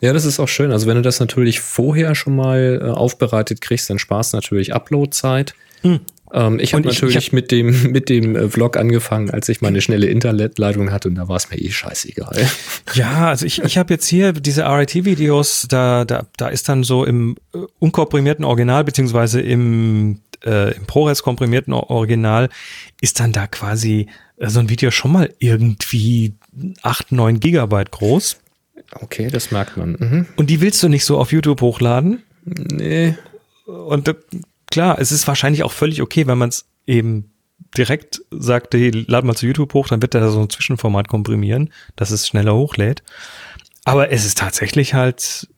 Ja, das ist auch schön. Also wenn du das natürlich vorher schon mal äh, aufbereitet kriegst, dann sparst du natürlich Uploadzeit. Ähm, ich habe natürlich ich hab- mit dem, mit dem äh, Vlog angefangen, als ich meine schnelle Internetleitung hatte und da war es mir eh scheißegal. Ja, also ich, ich habe jetzt hier diese RIT-Videos, da, da, da ist dann so im äh, unkomprimierten Original, beziehungsweise im, äh, im ProRes komprimierten Original, ist dann da quasi äh, so ein Video schon mal irgendwie 8, 9 Gigabyte groß. Okay, das merkt man. Mhm. Und die willst du nicht so auf YouTube hochladen. Nee. Und klar, es ist wahrscheinlich auch völlig okay, wenn man es eben direkt sagt, hey, lad mal zu YouTube hoch, dann wird er da so ein Zwischenformat komprimieren, dass es schneller hochlädt. Aber es ist tatsächlich halt,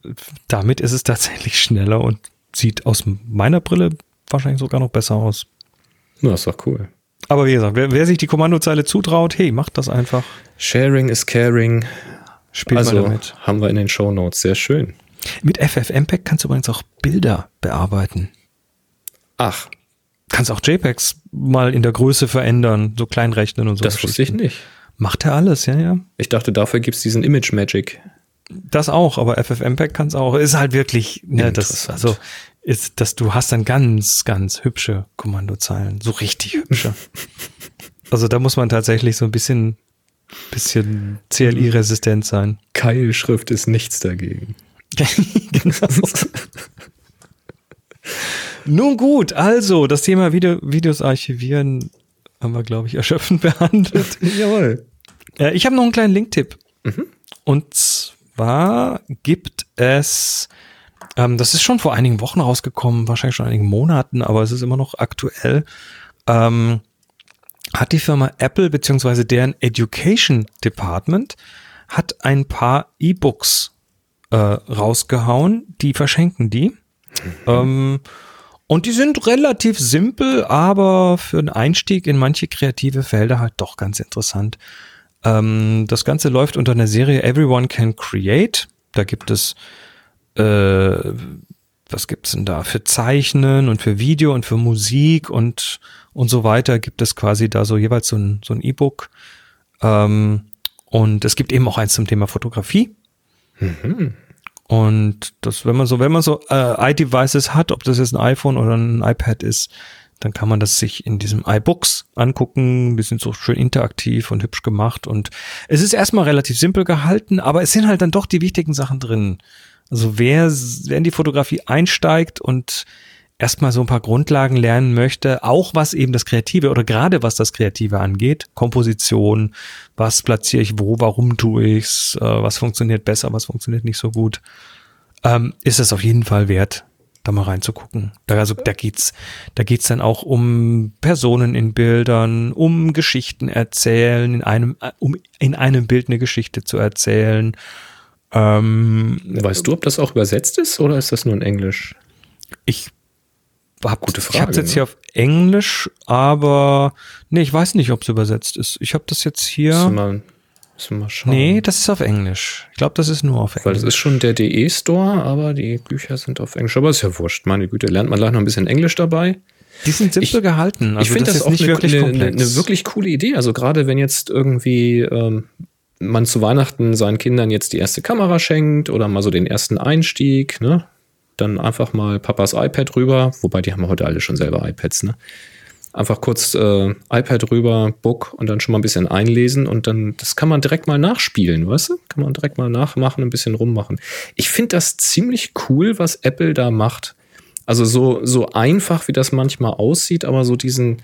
damit ist es tatsächlich schneller und sieht aus meiner Brille wahrscheinlich sogar noch besser aus. Na, ist doch cool. Aber wie gesagt, wer, wer sich die Kommandozeile zutraut, hey, macht das einfach. Sharing is caring. Spielt mal also damit. haben wir in den Show Notes. Sehr schön. Mit FFmpeg kannst du übrigens auch Bilder bearbeiten. Ach, Kannst auch JPEGs mal in der Größe verändern, so klein rechnen und so. das wusste ich nicht. Macht er alles, ja, ja. Ich dachte, dafür gibt's diesen Image Magic. Das auch, aber FFmpeg kann es auch. Ist halt wirklich, ne, das, also, ist, dass du hast dann ganz, ganz hübsche Kommandozeilen. So richtig hübsche. also da muss man tatsächlich so ein bisschen, bisschen CLI-resistent sein. Keilschrift ist nichts dagegen. genau. Nun gut, also das Thema Video, Videos archivieren haben wir, glaube ich, erschöpfend behandelt. Jawohl. Äh, ich habe noch einen kleinen Link-Tipp. Und zwar gibt es, ähm, das ist schon vor einigen Wochen rausgekommen, wahrscheinlich schon einigen Monaten, aber es ist immer noch aktuell. Ähm, hat die Firma Apple beziehungsweise deren Education Department hat ein paar E-Books äh, rausgehauen. Die verschenken die. Ähm, und die sind relativ simpel, aber für einen Einstieg in manche kreative Felder halt doch ganz interessant. Ähm, das Ganze läuft unter einer Serie Everyone Can Create. Da gibt es, äh, was gibt's denn da? Für Zeichnen und für Video und für Musik und, und so weiter gibt es quasi da so jeweils so ein, so ein E-Book. Ähm, und es gibt eben auch eins zum Thema Fotografie. Mhm. Und das, wenn man so, wenn man so äh, iDevices hat, ob das jetzt ein iPhone oder ein iPad ist, dann kann man das sich in diesem iBooks angucken. Die sind so schön interaktiv und hübsch gemacht. Und es ist erstmal relativ simpel gehalten, aber es sind halt dann doch die wichtigen Sachen drin. Also wer, wer in die Fotografie einsteigt und erstmal so ein paar Grundlagen lernen möchte, auch was eben das Kreative oder gerade was das Kreative angeht, Komposition, was platziere ich wo, warum tue ich's, äh, was funktioniert besser, was funktioniert nicht so gut, ähm, ist es auf jeden Fall wert, da mal reinzugucken. Da, also, da geht's, da geht's dann auch um Personen in Bildern, um Geschichten erzählen, in einem, äh, um in einem Bild eine Geschichte zu erzählen. Ähm, weißt du, ob das auch übersetzt ist oder ist das nur in Englisch? Ich hab, Gute Frage. Ich habe jetzt ne? hier auf Englisch, aber nee, ich weiß nicht, ob es übersetzt ist. Ich habe das jetzt hier. Müssen wir, müssen wir mal schauen. Nee, das ist auf Englisch. Ich glaube, das ist nur auf Englisch. Weil es ist schon der DE Store, aber die Bücher sind auf Englisch. Aber ist ja wurscht. Meine Güte, lernt man gleich noch ein bisschen Englisch dabei. Die sind simpel ich, gehalten. Also ich finde das, das auch nicht eine, wirklich eine, eine, eine, wirklich coole Idee. Also gerade wenn jetzt irgendwie ähm, man zu Weihnachten seinen Kindern jetzt die erste Kamera schenkt oder mal so den ersten Einstieg, ne? Dann einfach mal Papas iPad rüber, wobei die haben heute alle schon selber iPads, ne? Einfach kurz äh, iPad rüber, Book und dann schon mal ein bisschen einlesen und dann, das kann man direkt mal nachspielen, weißt du? Kann man direkt mal nachmachen, ein bisschen rummachen. Ich finde das ziemlich cool, was Apple da macht. Also so, so einfach, wie das manchmal aussieht, aber so diesen,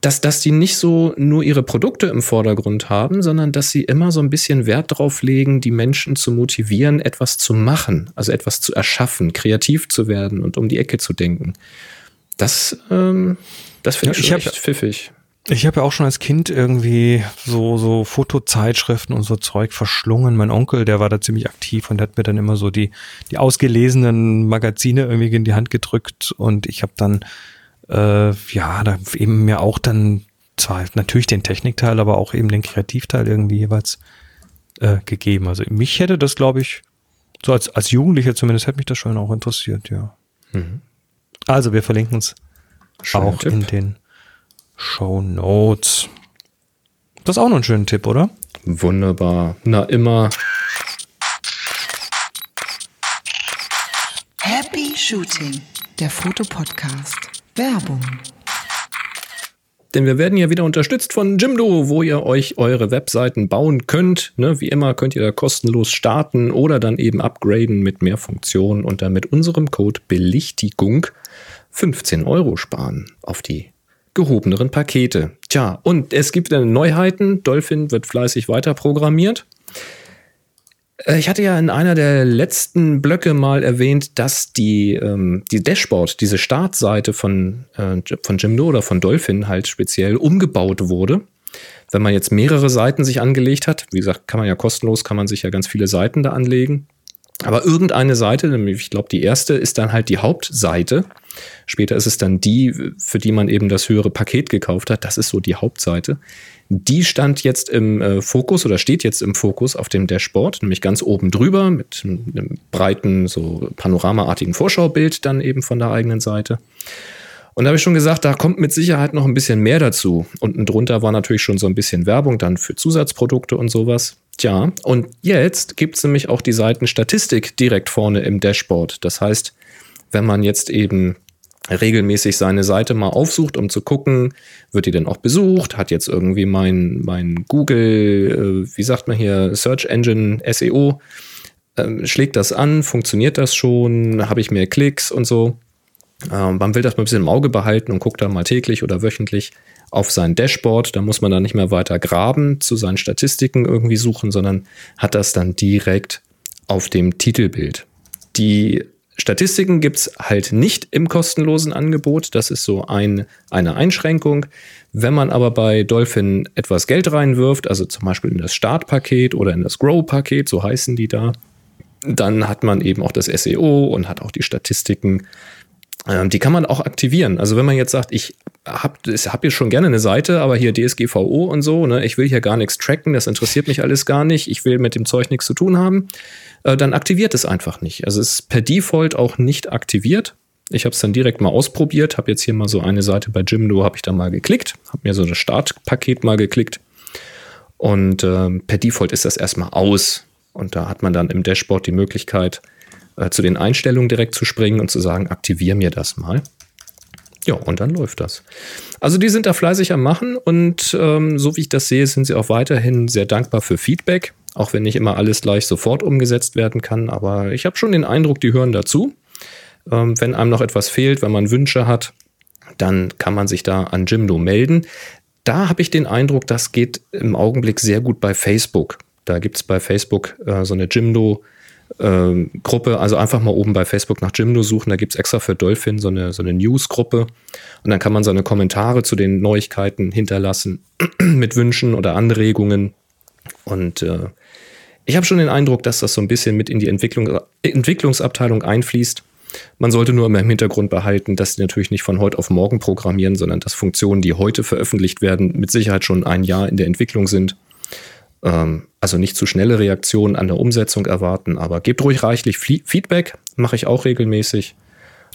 dass, dass die nicht so nur ihre Produkte im Vordergrund haben, sondern dass sie immer so ein bisschen Wert drauf legen, die Menschen zu motivieren, etwas zu machen, also etwas zu erschaffen, kreativ zu werden und um die Ecke zu denken. Das, ähm, das finde ja, ich, ich echt pfiffig. Ich habe ja auch schon als Kind irgendwie so, so Fotozeitschriften und so Zeug verschlungen. Mein Onkel, der war da ziemlich aktiv und hat mir dann immer so die, die ausgelesenen Magazine irgendwie in die Hand gedrückt und ich habe dann äh, ja, da eben mir auch dann zwar natürlich den Technikteil, aber auch eben den Kreativteil irgendwie jeweils äh, gegeben. Also mich hätte das, glaube ich, so als, als Jugendlicher zumindest, hätte mich das schon auch interessiert, ja. Mhm. Also wir verlinken es auch Tipp. in den Show Notes. Das ist auch noch ein schöner Tipp, oder? Wunderbar. Na, immer. Happy Shooting, der Fotopodcast. Werbung. Denn wir werden ja wieder unterstützt von Jimdo, wo ihr euch eure Webseiten bauen könnt. Ne, wie immer könnt ihr da kostenlos starten oder dann eben upgraden mit mehr Funktionen und dann mit unserem Code Belichtigung 15 Euro sparen auf die gehobeneren Pakete. Tja, und es gibt Neuheiten. Dolphin wird fleißig weiter programmiert. Äh, ich hatte ja in einer der letzten Blöcke mal erwähnt, dass die, ähm, die Dashboard, diese Startseite von, äh, von Jimdo oder von Dolphin halt speziell umgebaut wurde. Wenn man jetzt mehrere Seiten sich angelegt hat, wie gesagt, kann man ja kostenlos, kann man sich ja ganz viele Seiten da anlegen. Aber irgendeine Seite, nämlich ich glaube die erste, ist dann halt die Hauptseite. Später ist es dann die, für die man eben das höhere Paket gekauft hat. Das ist so die Hauptseite. Die stand jetzt im äh, Fokus oder steht jetzt im Fokus auf dem Dashboard, nämlich ganz oben drüber mit einem breiten, so panoramaartigen Vorschaubild dann eben von der eigenen Seite. Und da habe ich schon gesagt, da kommt mit Sicherheit noch ein bisschen mehr dazu. Unten drunter war natürlich schon so ein bisschen Werbung dann für Zusatzprodukte und sowas. Tja, und jetzt gibt es nämlich auch die Seitenstatistik direkt vorne im Dashboard. Das heißt, wenn man jetzt eben regelmäßig seine Seite mal aufsucht, um zu gucken, wird die denn auch besucht? Hat jetzt irgendwie mein, mein Google, äh, wie sagt man hier, Search Engine SEO, äh, schlägt das an? Funktioniert das schon? Habe ich mehr Klicks und so? Ähm, man will das mal ein bisschen im Auge behalten und guckt da mal täglich oder wöchentlich auf sein Dashboard. Da muss man dann nicht mehr weiter graben, zu seinen Statistiken irgendwie suchen, sondern hat das dann direkt auf dem Titelbild. Die Statistiken gibt es halt nicht im kostenlosen Angebot. Das ist so ein, eine Einschränkung. Wenn man aber bei Dolphin etwas Geld reinwirft, also zum Beispiel in das Startpaket oder in das Grow-Paket, so heißen die da, dann hat man eben auch das SEO und hat auch die Statistiken. Ähm, die kann man auch aktivieren. Also wenn man jetzt sagt, ich habe hab jetzt schon gerne eine Seite, aber hier DSGVO und so, ne, ich will hier gar nichts tracken, das interessiert mich alles gar nicht, ich will mit dem Zeug nichts zu tun haben, äh, dann aktiviert es einfach nicht. Also es ist per Default auch nicht aktiviert. Ich habe es dann direkt mal ausprobiert, habe jetzt hier mal so eine Seite bei Jimdo, habe ich da mal geklickt, habe mir so das Startpaket mal geklickt und äh, per Default ist das erstmal aus. Und da hat man dann im Dashboard die Möglichkeit, äh, zu den Einstellungen direkt zu springen und zu sagen, aktiviere mir das mal. Ja, und dann läuft das. Also die sind da fleißig am Machen und ähm, so wie ich das sehe, sind sie auch weiterhin sehr dankbar für Feedback, auch wenn nicht immer alles gleich sofort umgesetzt werden kann. Aber ich habe schon den Eindruck, die hören dazu. Ähm, wenn einem noch etwas fehlt, wenn man Wünsche hat, dann kann man sich da an Jimdo melden. Da habe ich den Eindruck, das geht im Augenblick sehr gut bei Facebook. Da gibt es bei Facebook äh, so eine Jimdo- ähm, Gruppe, also einfach mal oben bei Facebook nach Jimdo suchen, da gibt es extra für Dolphin so eine, so eine News-Gruppe und dann kann man seine Kommentare zu den Neuigkeiten hinterlassen mit Wünschen oder Anregungen und äh, ich habe schon den Eindruck, dass das so ein bisschen mit in die Entwicklung, Entwicklungsabteilung einfließt man sollte nur immer im Hintergrund behalten, dass sie natürlich nicht von heute auf morgen programmieren, sondern dass Funktionen, die heute veröffentlicht werden, mit Sicherheit schon ein Jahr in der Entwicklung sind. Ähm, also nicht zu schnelle Reaktionen an der Umsetzung erwarten, aber gebt ruhig reichlich Feedback, mache ich auch regelmäßig.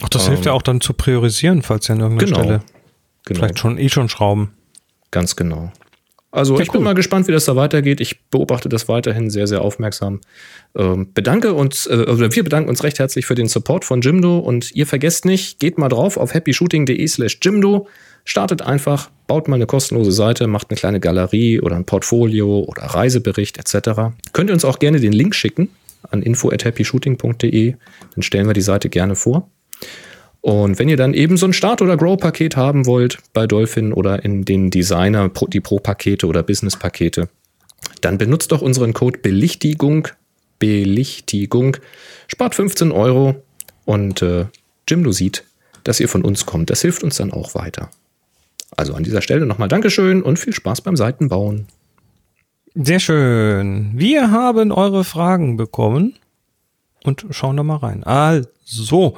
Ach, das ähm, hilft ja auch dann zu priorisieren, falls ja an irgendeiner genau, Stelle genau. vielleicht schon eh schon Schrauben. Ganz genau. Also okay, ich bin mal gespannt, wie das da weitergeht. Ich beobachte das weiterhin sehr, sehr aufmerksam. Ähm, bedanke uns, äh, wir bedanken uns recht herzlich für den Support von Jimdo und ihr vergesst nicht, geht mal drauf auf happyshooting.de slash Jimdo, startet einfach, baut mal eine kostenlose Seite, macht eine kleine Galerie oder ein Portfolio oder Reisebericht etc. Könnt ihr uns auch gerne den Link schicken an info at happyshooting.de, dann stellen wir die Seite gerne vor. Und wenn ihr dann eben so ein Start- oder Grow-Paket haben wollt bei Dolphin oder in den Designer, die Pro-Pakete oder Business-Pakete, dann benutzt doch unseren Code Belichtigung. Belichtigung. Spart 15 Euro und äh, Jimdo sieht, dass ihr von uns kommt. Das hilft uns dann auch weiter. Also an dieser Stelle nochmal Dankeschön und viel Spaß beim Seitenbauen. Sehr schön. Wir haben eure Fragen bekommen und schauen da mal rein. Also,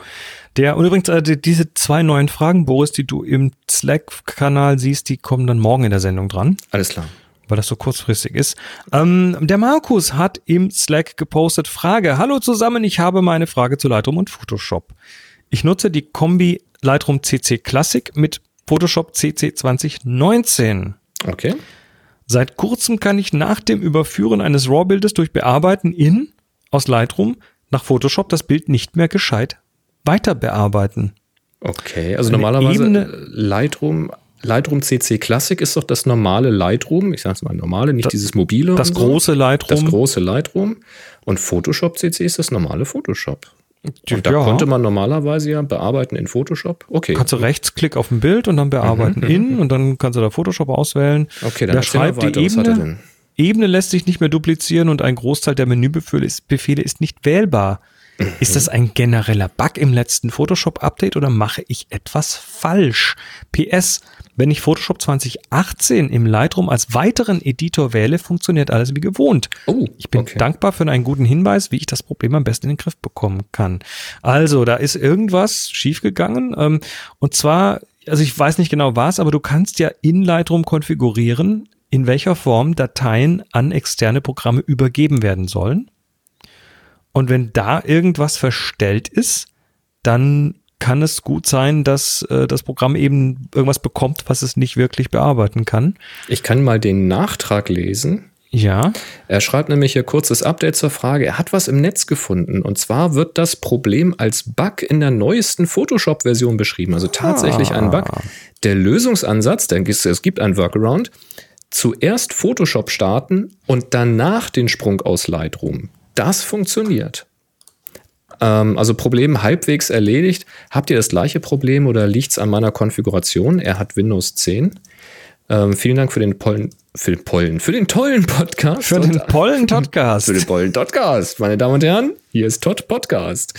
der, und übrigens, äh, die, diese zwei neuen Fragen, Boris, die du im Slack-Kanal siehst, die kommen dann morgen in der Sendung dran. Alles klar. Weil das so kurzfristig ist. Ähm, der Markus hat im Slack gepostet, Frage, hallo zusammen, ich habe meine Frage zu Lightroom und Photoshop. Ich nutze die Kombi Lightroom CC Classic mit Photoshop CC 2019. Okay. Seit kurzem kann ich nach dem Überführen eines RAW-Bildes durch Bearbeiten in aus Lightroom nach Photoshop das Bild nicht mehr gescheit weiter bearbeiten. Okay, also Eine normalerweise Ebene, Lightroom, Lightroom CC Classic ist doch das normale Lightroom. Ich sage es mal normale, nicht das, dieses mobile. Das große so. Lightroom. Das große Lightroom. Und Photoshop CC ist das normale Photoshop. Und da ja. konnte man normalerweise ja bearbeiten in Photoshop. Okay. Kannst du Rechtsklick auf ein Bild und dann bearbeiten mhm, in mhm. und dann kannst du da Photoshop auswählen. Okay, dann da schreibt weiter, die Ebene. Ebene lässt sich nicht mehr duplizieren und ein Großteil der Menübefehle ist, Befehle ist nicht wählbar. Ist das ein genereller Bug im letzten Photoshop-Update oder mache ich etwas falsch? PS, wenn ich Photoshop 2018 im Lightroom als weiteren Editor wähle, funktioniert alles wie gewohnt. Oh, ich bin okay. dankbar für einen guten Hinweis, wie ich das Problem am besten in den Griff bekommen kann. Also, da ist irgendwas schiefgegangen. Ähm, und zwar, also ich weiß nicht genau was, aber du kannst ja in Lightroom konfigurieren, in welcher Form Dateien an externe Programme übergeben werden sollen. Und wenn da irgendwas verstellt ist, dann kann es gut sein, dass äh, das Programm eben irgendwas bekommt, was es nicht wirklich bearbeiten kann. Ich kann mal den Nachtrag lesen. Ja. Er schreibt nämlich hier kurzes Update zur Frage. Er hat was im Netz gefunden. Und zwar wird das Problem als Bug in der neuesten Photoshop-Version beschrieben. Also tatsächlich ah. ein Bug. Der Lösungsansatz, denn es gibt ein Workaround, zuerst Photoshop starten und danach den Sprung aus Lightroom das funktioniert. Ähm, also Problem halbwegs erledigt. Habt ihr das gleiche Problem oder liegt es an meiner Konfiguration? Er hat Windows 10. Ähm, vielen Dank für den Pollen, für den Pollen, für den tollen Podcast. Für den Pollen-Podcast. Für den Pollen-Podcast, meine Damen und Herren. Hier ist Todd Podcast.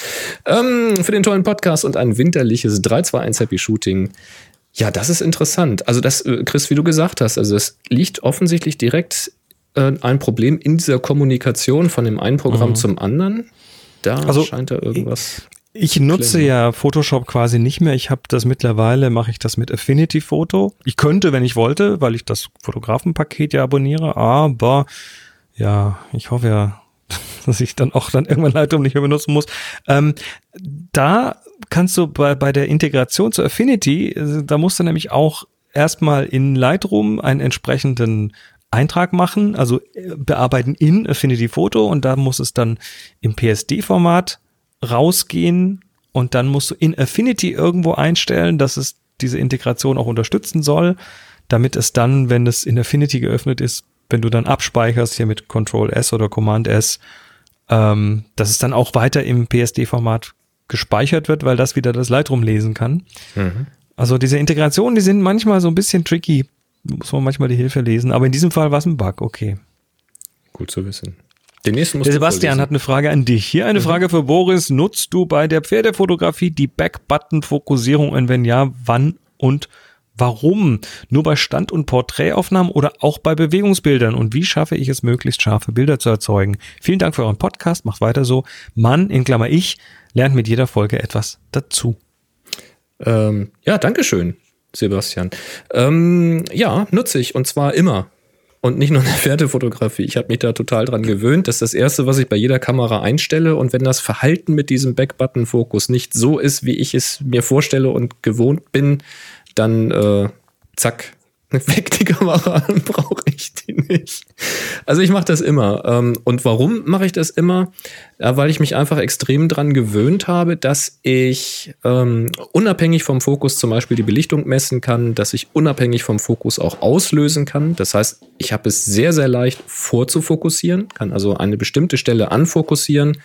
Ähm, für den tollen Podcast und ein winterliches 321 Happy Shooting. Ja, das ist interessant. Also das, äh, Chris, wie du gesagt hast, also es liegt offensichtlich direkt äh, ein Problem in dieser Kommunikation von dem einen Programm mhm. zum anderen. Da also, scheint da irgendwas. Ich nutze Klemmen. ja Photoshop quasi nicht mehr. Ich habe das mittlerweile, mache ich das mit Affinity Photo. Ich könnte, wenn ich wollte, weil ich das Fotografenpaket ja abonniere, aber ja, ich hoffe ja, dass ich dann auch dann irgendwann Lightroom nicht mehr benutzen muss. Ähm, da kannst du bei, bei der Integration zu Affinity, äh, da musst du nämlich auch erstmal in Lightroom einen entsprechenden Eintrag machen, also äh, bearbeiten in Affinity Photo und da muss es dann im PSD-Format rausgehen und dann musst du in Affinity irgendwo einstellen, dass es diese Integration auch unterstützen soll, damit es dann, wenn es in Affinity geöffnet ist, wenn du dann abspeicherst hier mit Control S oder Command S, ähm, dass es dann auch weiter im PSD-Format gespeichert wird, weil das wieder das Lightroom lesen kann. Mhm. Also diese Integrationen, die sind manchmal so ein bisschen tricky. Muss man manchmal die Hilfe lesen. Aber in diesem Fall war es ein Bug, okay. Gut zu wissen. Den nächsten musst der Sebastian hat eine Frage an dich. Hier eine mhm. Frage für Boris. Nutzt du bei der Pferdefotografie die Back-Button-Fokussierung und wenn ja, wann und warum? Nur bei Stand- und Porträtaufnahmen oder auch bei Bewegungsbildern? Und wie schaffe ich es, möglichst scharfe Bilder zu erzeugen? Vielen Dank für euren Podcast. Macht weiter so. Mann, in Klammer ich, lernt mit jeder Folge etwas dazu. Ähm, ja, danke schön, Sebastian. Ähm, ja, nutze ich und zwar immer und nicht nur in der Pferdefotografie. Ich habe mich da total dran gewöhnt. Das ist das Erste, was ich bei jeder Kamera einstelle. Und wenn das Verhalten mit diesem Back-Button-Fokus nicht so ist, wie ich es mir vorstelle und gewohnt bin, dann äh, zack, weg die Kamera an, brauche ich die nicht. Also ich mache das immer. Ähm, und warum mache ich das immer? Weil ich mich einfach extrem dran gewöhnt habe, dass ich ähm, unabhängig vom Fokus zum Beispiel die Belichtung messen kann, dass ich unabhängig vom Fokus auch auslösen kann. Das heißt, ich habe es sehr, sehr leicht vorzufokussieren, kann also eine bestimmte Stelle anfokussieren,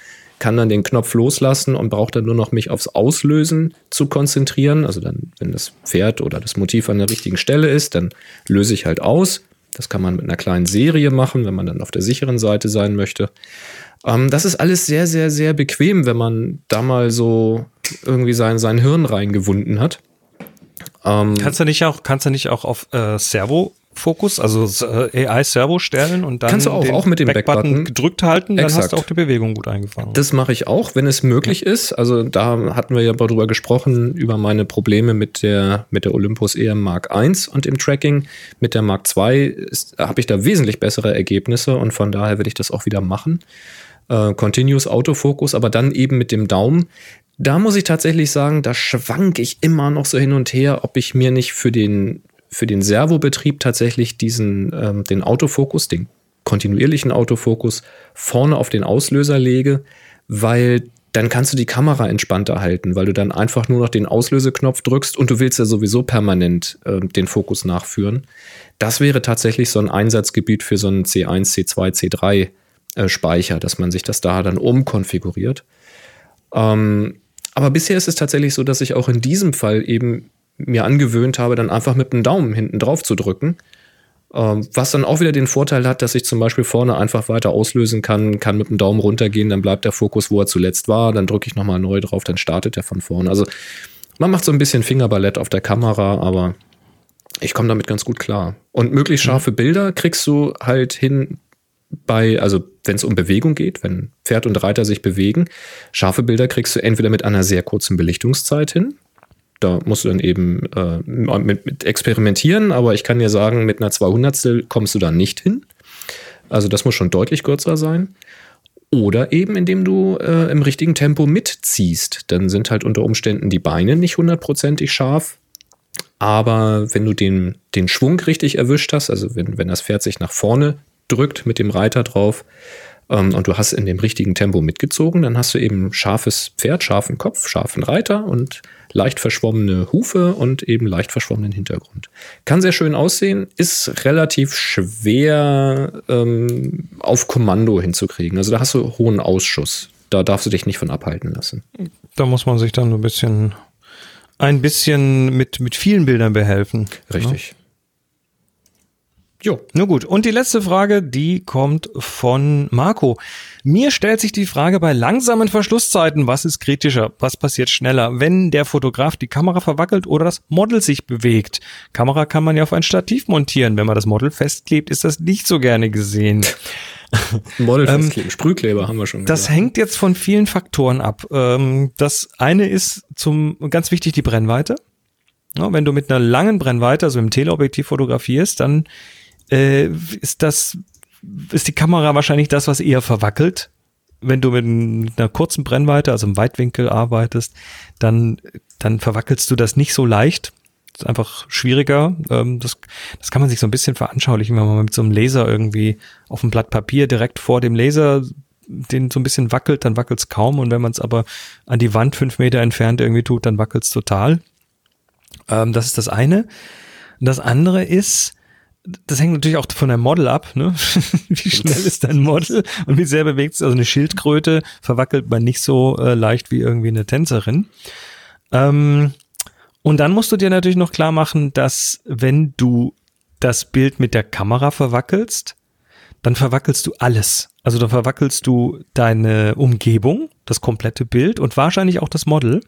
kann dann den Knopf loslassen und braucht dann nur noch mich aufs Auslösen zu konzentrieren. Also dann, wenn das Pferd oder das Motiv an der richtigen Stelle ist, dann löse ich halt aus. Das kann man mit einer kleinen Serie machen, wenn man dann auf der sicheren Seite sein möchte. Ähm, das ist alles sehr, sehr, sehr bequem, wenn man da mal so irgendwie sein, sein Hirn reingewunden hat. Ähm, kannst du nicht auch, kannst du nicht auch auf äh, Servo Fokus, also äh, AI-Servo stellen und dann Kannst du auch, auch mit dem Backbutton Back gedrückt halten, dann Exakt. hast du auch die Bewegung gut eingefangen. Das mache ich auch, wenn es möglich ja. ist. Also da hatten wir ja darüber gesprochen, über meine Probleme mit der, mit der Olympus EM Mark I und im Tracking. Mit der Mark II habe ich da wesentlich bessere Ergebnisse und von daher werde ich das auch wieder machen. Äh, Continuous Autofokus, aber dann eben mit dem Daumen. Da muss ich tatsächlich sagen, da schwank ich immer noch so hin und her, ob ich mir nicht für den für den Servobetrieb tatsächlich diesen, ähm, den Autofokus, den kontinuierlichen Autofokus vorne auf den Auslöser lege, weil dann kannst du die Kamera entspannter halten, weil du dann einfach nur noch den Auslöseknopf drückst und du willst ja sowieso permanent äh, den Fokus nachführen. Das wäre tatsächlich so ein Einsatzgebiet für so einen C1, C2, C3 äh, Speicher, dass man sich das da dann umkonfiguriert. Ähm, aber bisher ist es tatsächlich so, dass ich auch in diesem Fall eben mir angewöhnt habe, dann einfach mit dem Daumen hinten drauf zu drücken. Ähm, was dann auch wieder den Vorteil hat, dass ich zum Beispiel vorne einfach weiter auslösen kann, kann mit dem Daumen runtergehen, dann bleibt der Fokus, wo er zuletzt war, dann drücke ich nochmal neu drauf, dann startet er von vorne. Also man macht so ein bisschen Fingerballett auf der Kamera, aber ich komme damit ganz gut klar. Und möglichst scharfe mhm. Bilder kriegst du halt hin bei, also wenn es um Bewegung geht, wenn Pferd und Reiter sich bewegen, scharfe Bilder kriegst du entweder mit einer sehr kurzen Belichtungszeit hin, da musst du dann eben äh, mit, mit, experimentieren, aber ich kann dir sagen, mit einer 200 kommst du da nicht hin. Also das muss schon deutlich kürzer sein. Oder eben, indem du äh, im richtigen Tempo mitziehst. Dann sind halt unter Umständen die Beine nicht hundertprozentig scharf. Aber wenn du den, den Schwung richtig erwischt hast, also wenn, wenn das Pferd sich nach vorne drückt mit dem Reiter drauf, und du hast in dem richtigen Tempo mitgezogen, dann hast du eben scharfes Pferd, scharfen Kopf, scharfen Reiter und leicht verschwommene Hufe und eben leicht verschwommenen Hintergrund. Kann sehr schön aussehen, ist relativ schwer ähm, auf Kommando hinzukriegen. Also da hast du hohen Ausschuss. Da darfst du dich nicht von abhalten lassen. Da muss man sich dann so ein bisschen, ein bisschen mit, mit vielen Bildern behelfen. Ne? Jo. Na gut. Und die letzte Frage, die kommt von Marco. Mir stellt sich die Frage bei langsamen Verschlusszeiten, was ist kritischer? Was passiert schneller? Wenn der Fotograf die Kamera verwackelt oder das Model sich bewegt. Kamera kann man ja auf ein Stativ montieren. Wenn man das Model festklebt, ist das nicht so gerne gesehen. Model ähm, festkleben, Sprühkleber haben wir schon. Das gesagt. hängt jetzt von vielen Faktoren ab. Ähm, das eine ist zum, ganz wichtig die Brennweite. wenn du mit einer langen Brennweite, also im Teleobjektiv fotografierst, dann äh, ist das, ist die Kamera wahrscheinlich das, was eher verwackelt. Wenn du mit einer kurzen Brennweite, also im Weitwinkel arbeitest, dann, dann verwackelst du das nicht so leicht. Das ist einfach schwieriger. Ähm, das, das kann man sich so ein bisschen veranschaulichen, wenn man mit so einem Laser irgendwie auf dem Blatt Papier direkt vor dem Laser den so ein bisschen wackelt, dann wackelt es kaum. Und wenn man es aber an die Wand fünf Meter entfernt irgendwie tut, dann wackelt es total. Ähm, das ist das eine. Das andere ist, das hängt natürlich auch von deinem Model ab, ne? wie schnell ist dein Model und wie sehr bewegt es. Also eine Schildkröte verwackelt man nicht so äh, leicht wie irgendwie eine Tänzerin. Ähm, und dann musst du dir natürlich noch klar machen, dass wenn du das Bild mit der Kamera verwackelst, dann verwackelst du alles. Also dann verwackelst du deine Umgebung, das komplette Bild und wahrscheinlich auch das Model.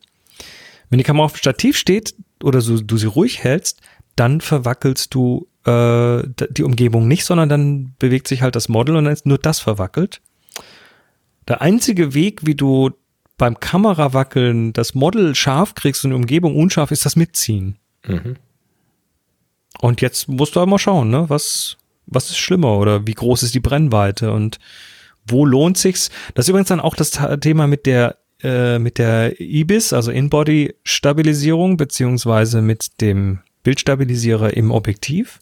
Wenn die Kamera auf dem Stativ steht oder so, du sie ruhig hältst, dann verwackelst du äh, die Umgebung nicht, sondern dann bewegt sich halt das Model und dann ist nur das verwackelt. Der einzige Weg, wie du beim Kamerawackeln das Model scharf kriegst und die Umgebung unscharf, ist das Mitziehen. Mhm. Und jetzt musst du halt mal schauen, ne? Was, was ist schlimmer oder wie groß ist die Brennweite und wo lohnt sich's? Das ist übrigens dann auch das Thema mit der äh, mit der IBIS, also In-Body Stabilisierung beziehungsweise mit dem Bildstabilisierer im Objektiv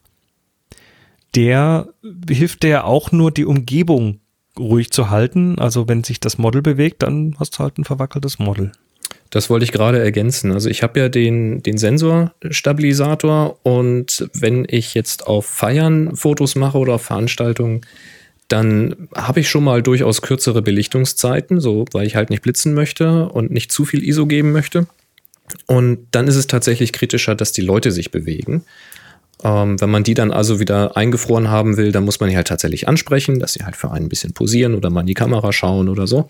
der hilft dir auch nur die Umgebung ruhig zu halten. Also wenn sich das Model bewegt, dann hast du halt ein verwackeltes Model. Das wollte ich gerade ergänzen. Also ich habe ja den, den Sensorstabilisator und wenn ich jetzt auf Feiern Fotos mache oder auf Veranstaltungen, dann habe ich schon mal durchaus kürzere Belichtungszeiten, so weil ich halt nicht blitzen möchte und nicht zu viel ISO geben möchte. Und dann ist es tatsächlich kritischer, dass die Leute sich bewegen. Ähm, wenn man die dann also wieder eingefroren haben will, dann muss man die halt tatsächlich ansprechen, dass sie halt für einen ein bisschen posieren oder mal in die Kamera schauen oder so.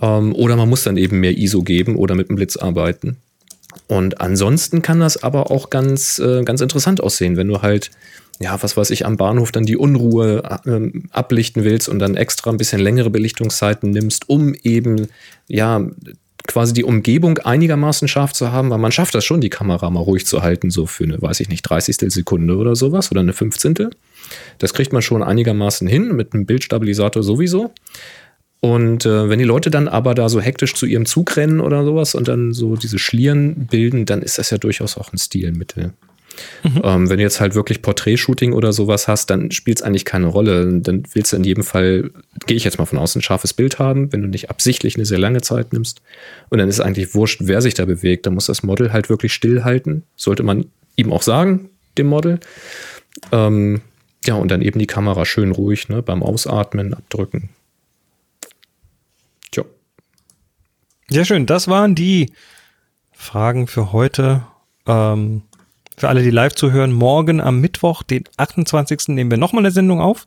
Ähm, oder man muss dann eben mehr ISO geben oder mit dem Blitz arbeiten. Und ansonsten kann das aber auch ganz, äh, ganz interessant aussehen, wenn du halt, ja, was weiß ich, am Bahnhof dann die Unruhe äh, ablichten willst und dann extra ein bisschen längere Belichtungszeiten nimmst, um eben, ja, quasi die Umgebung einigermaßen scharf zu haben, weil man schafft das schon, die Kamera mal ruhig zu halten, so für eine, weiß ich nicht, 30. Sekunde oder sowas oder eine 15. Das kriegt man schon einigermaßen hin, mit einem Bildstabilisator sowieso. Und äh, wenn die Leute dann aber da so hektisch zu ihrem Zug rennen oder sowas und dann so diese Schlieren bilden, dann ist das ja durchaus auch ein Stilmittel. Mhm. Ähm, wenn du jetzt halt wirklich Porträtshooting oder sowas hast, dann spielt es eigentlich keine Rolle. Dann willst du in jedem Fall, gehe ich jetzt mal von außen, ein scharfes Bild haben, wenn du nicht absichtlich eine sehr lange Zeit nimmst. Und dann ist eigentlich wurscht, wer sich da bewegt. Da muss das Model halt wirklich stillhalten. Sollte man ihm auch sagen, dem Model. Ähm, ja, und dann eben die Kamera schön ruhig ne, beim Ausatmen abdrücken. Tja. Sehr schön. Das waren die Fragen für heute. Ähm, für alle, die live zuhören, morgen am Mittwoch, den 28. nehmen wir nochmal eine Sendung auf.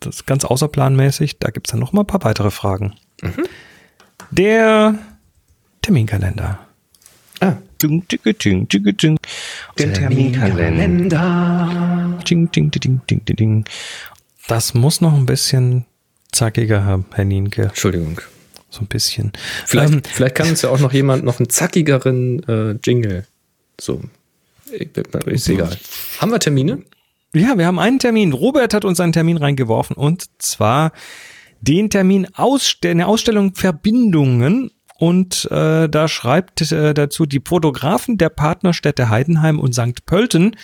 Das ist ganz außerplanmäßig. Da gibt es dann nochmal ein paar weitere Fragen. Mhm. Der Terminkalender. Ah. Ding, ding, ding, ding, ding. Der Terminkalender. Ding, ding, ding, ding, ding, ding. Das muss noch ein bisschen zackiger haben, Herr Nienke. Entschuldigung. So ein bisschen. Vielleicht, ähm, vielleicht kann uns ja auch noch jemand noch einen zackigeren äh, Jingle so ist egal. Haben wir Termine? Ja, wir haben einen Termin. Robert hat uns einen Termin reingeworfen und zwar den Termin Ausstell eine Ausstellung Verbindungen und äh, da schreibt äh, dazu die Fotografen der Partnerstädte Heidenheim und St. Pölten.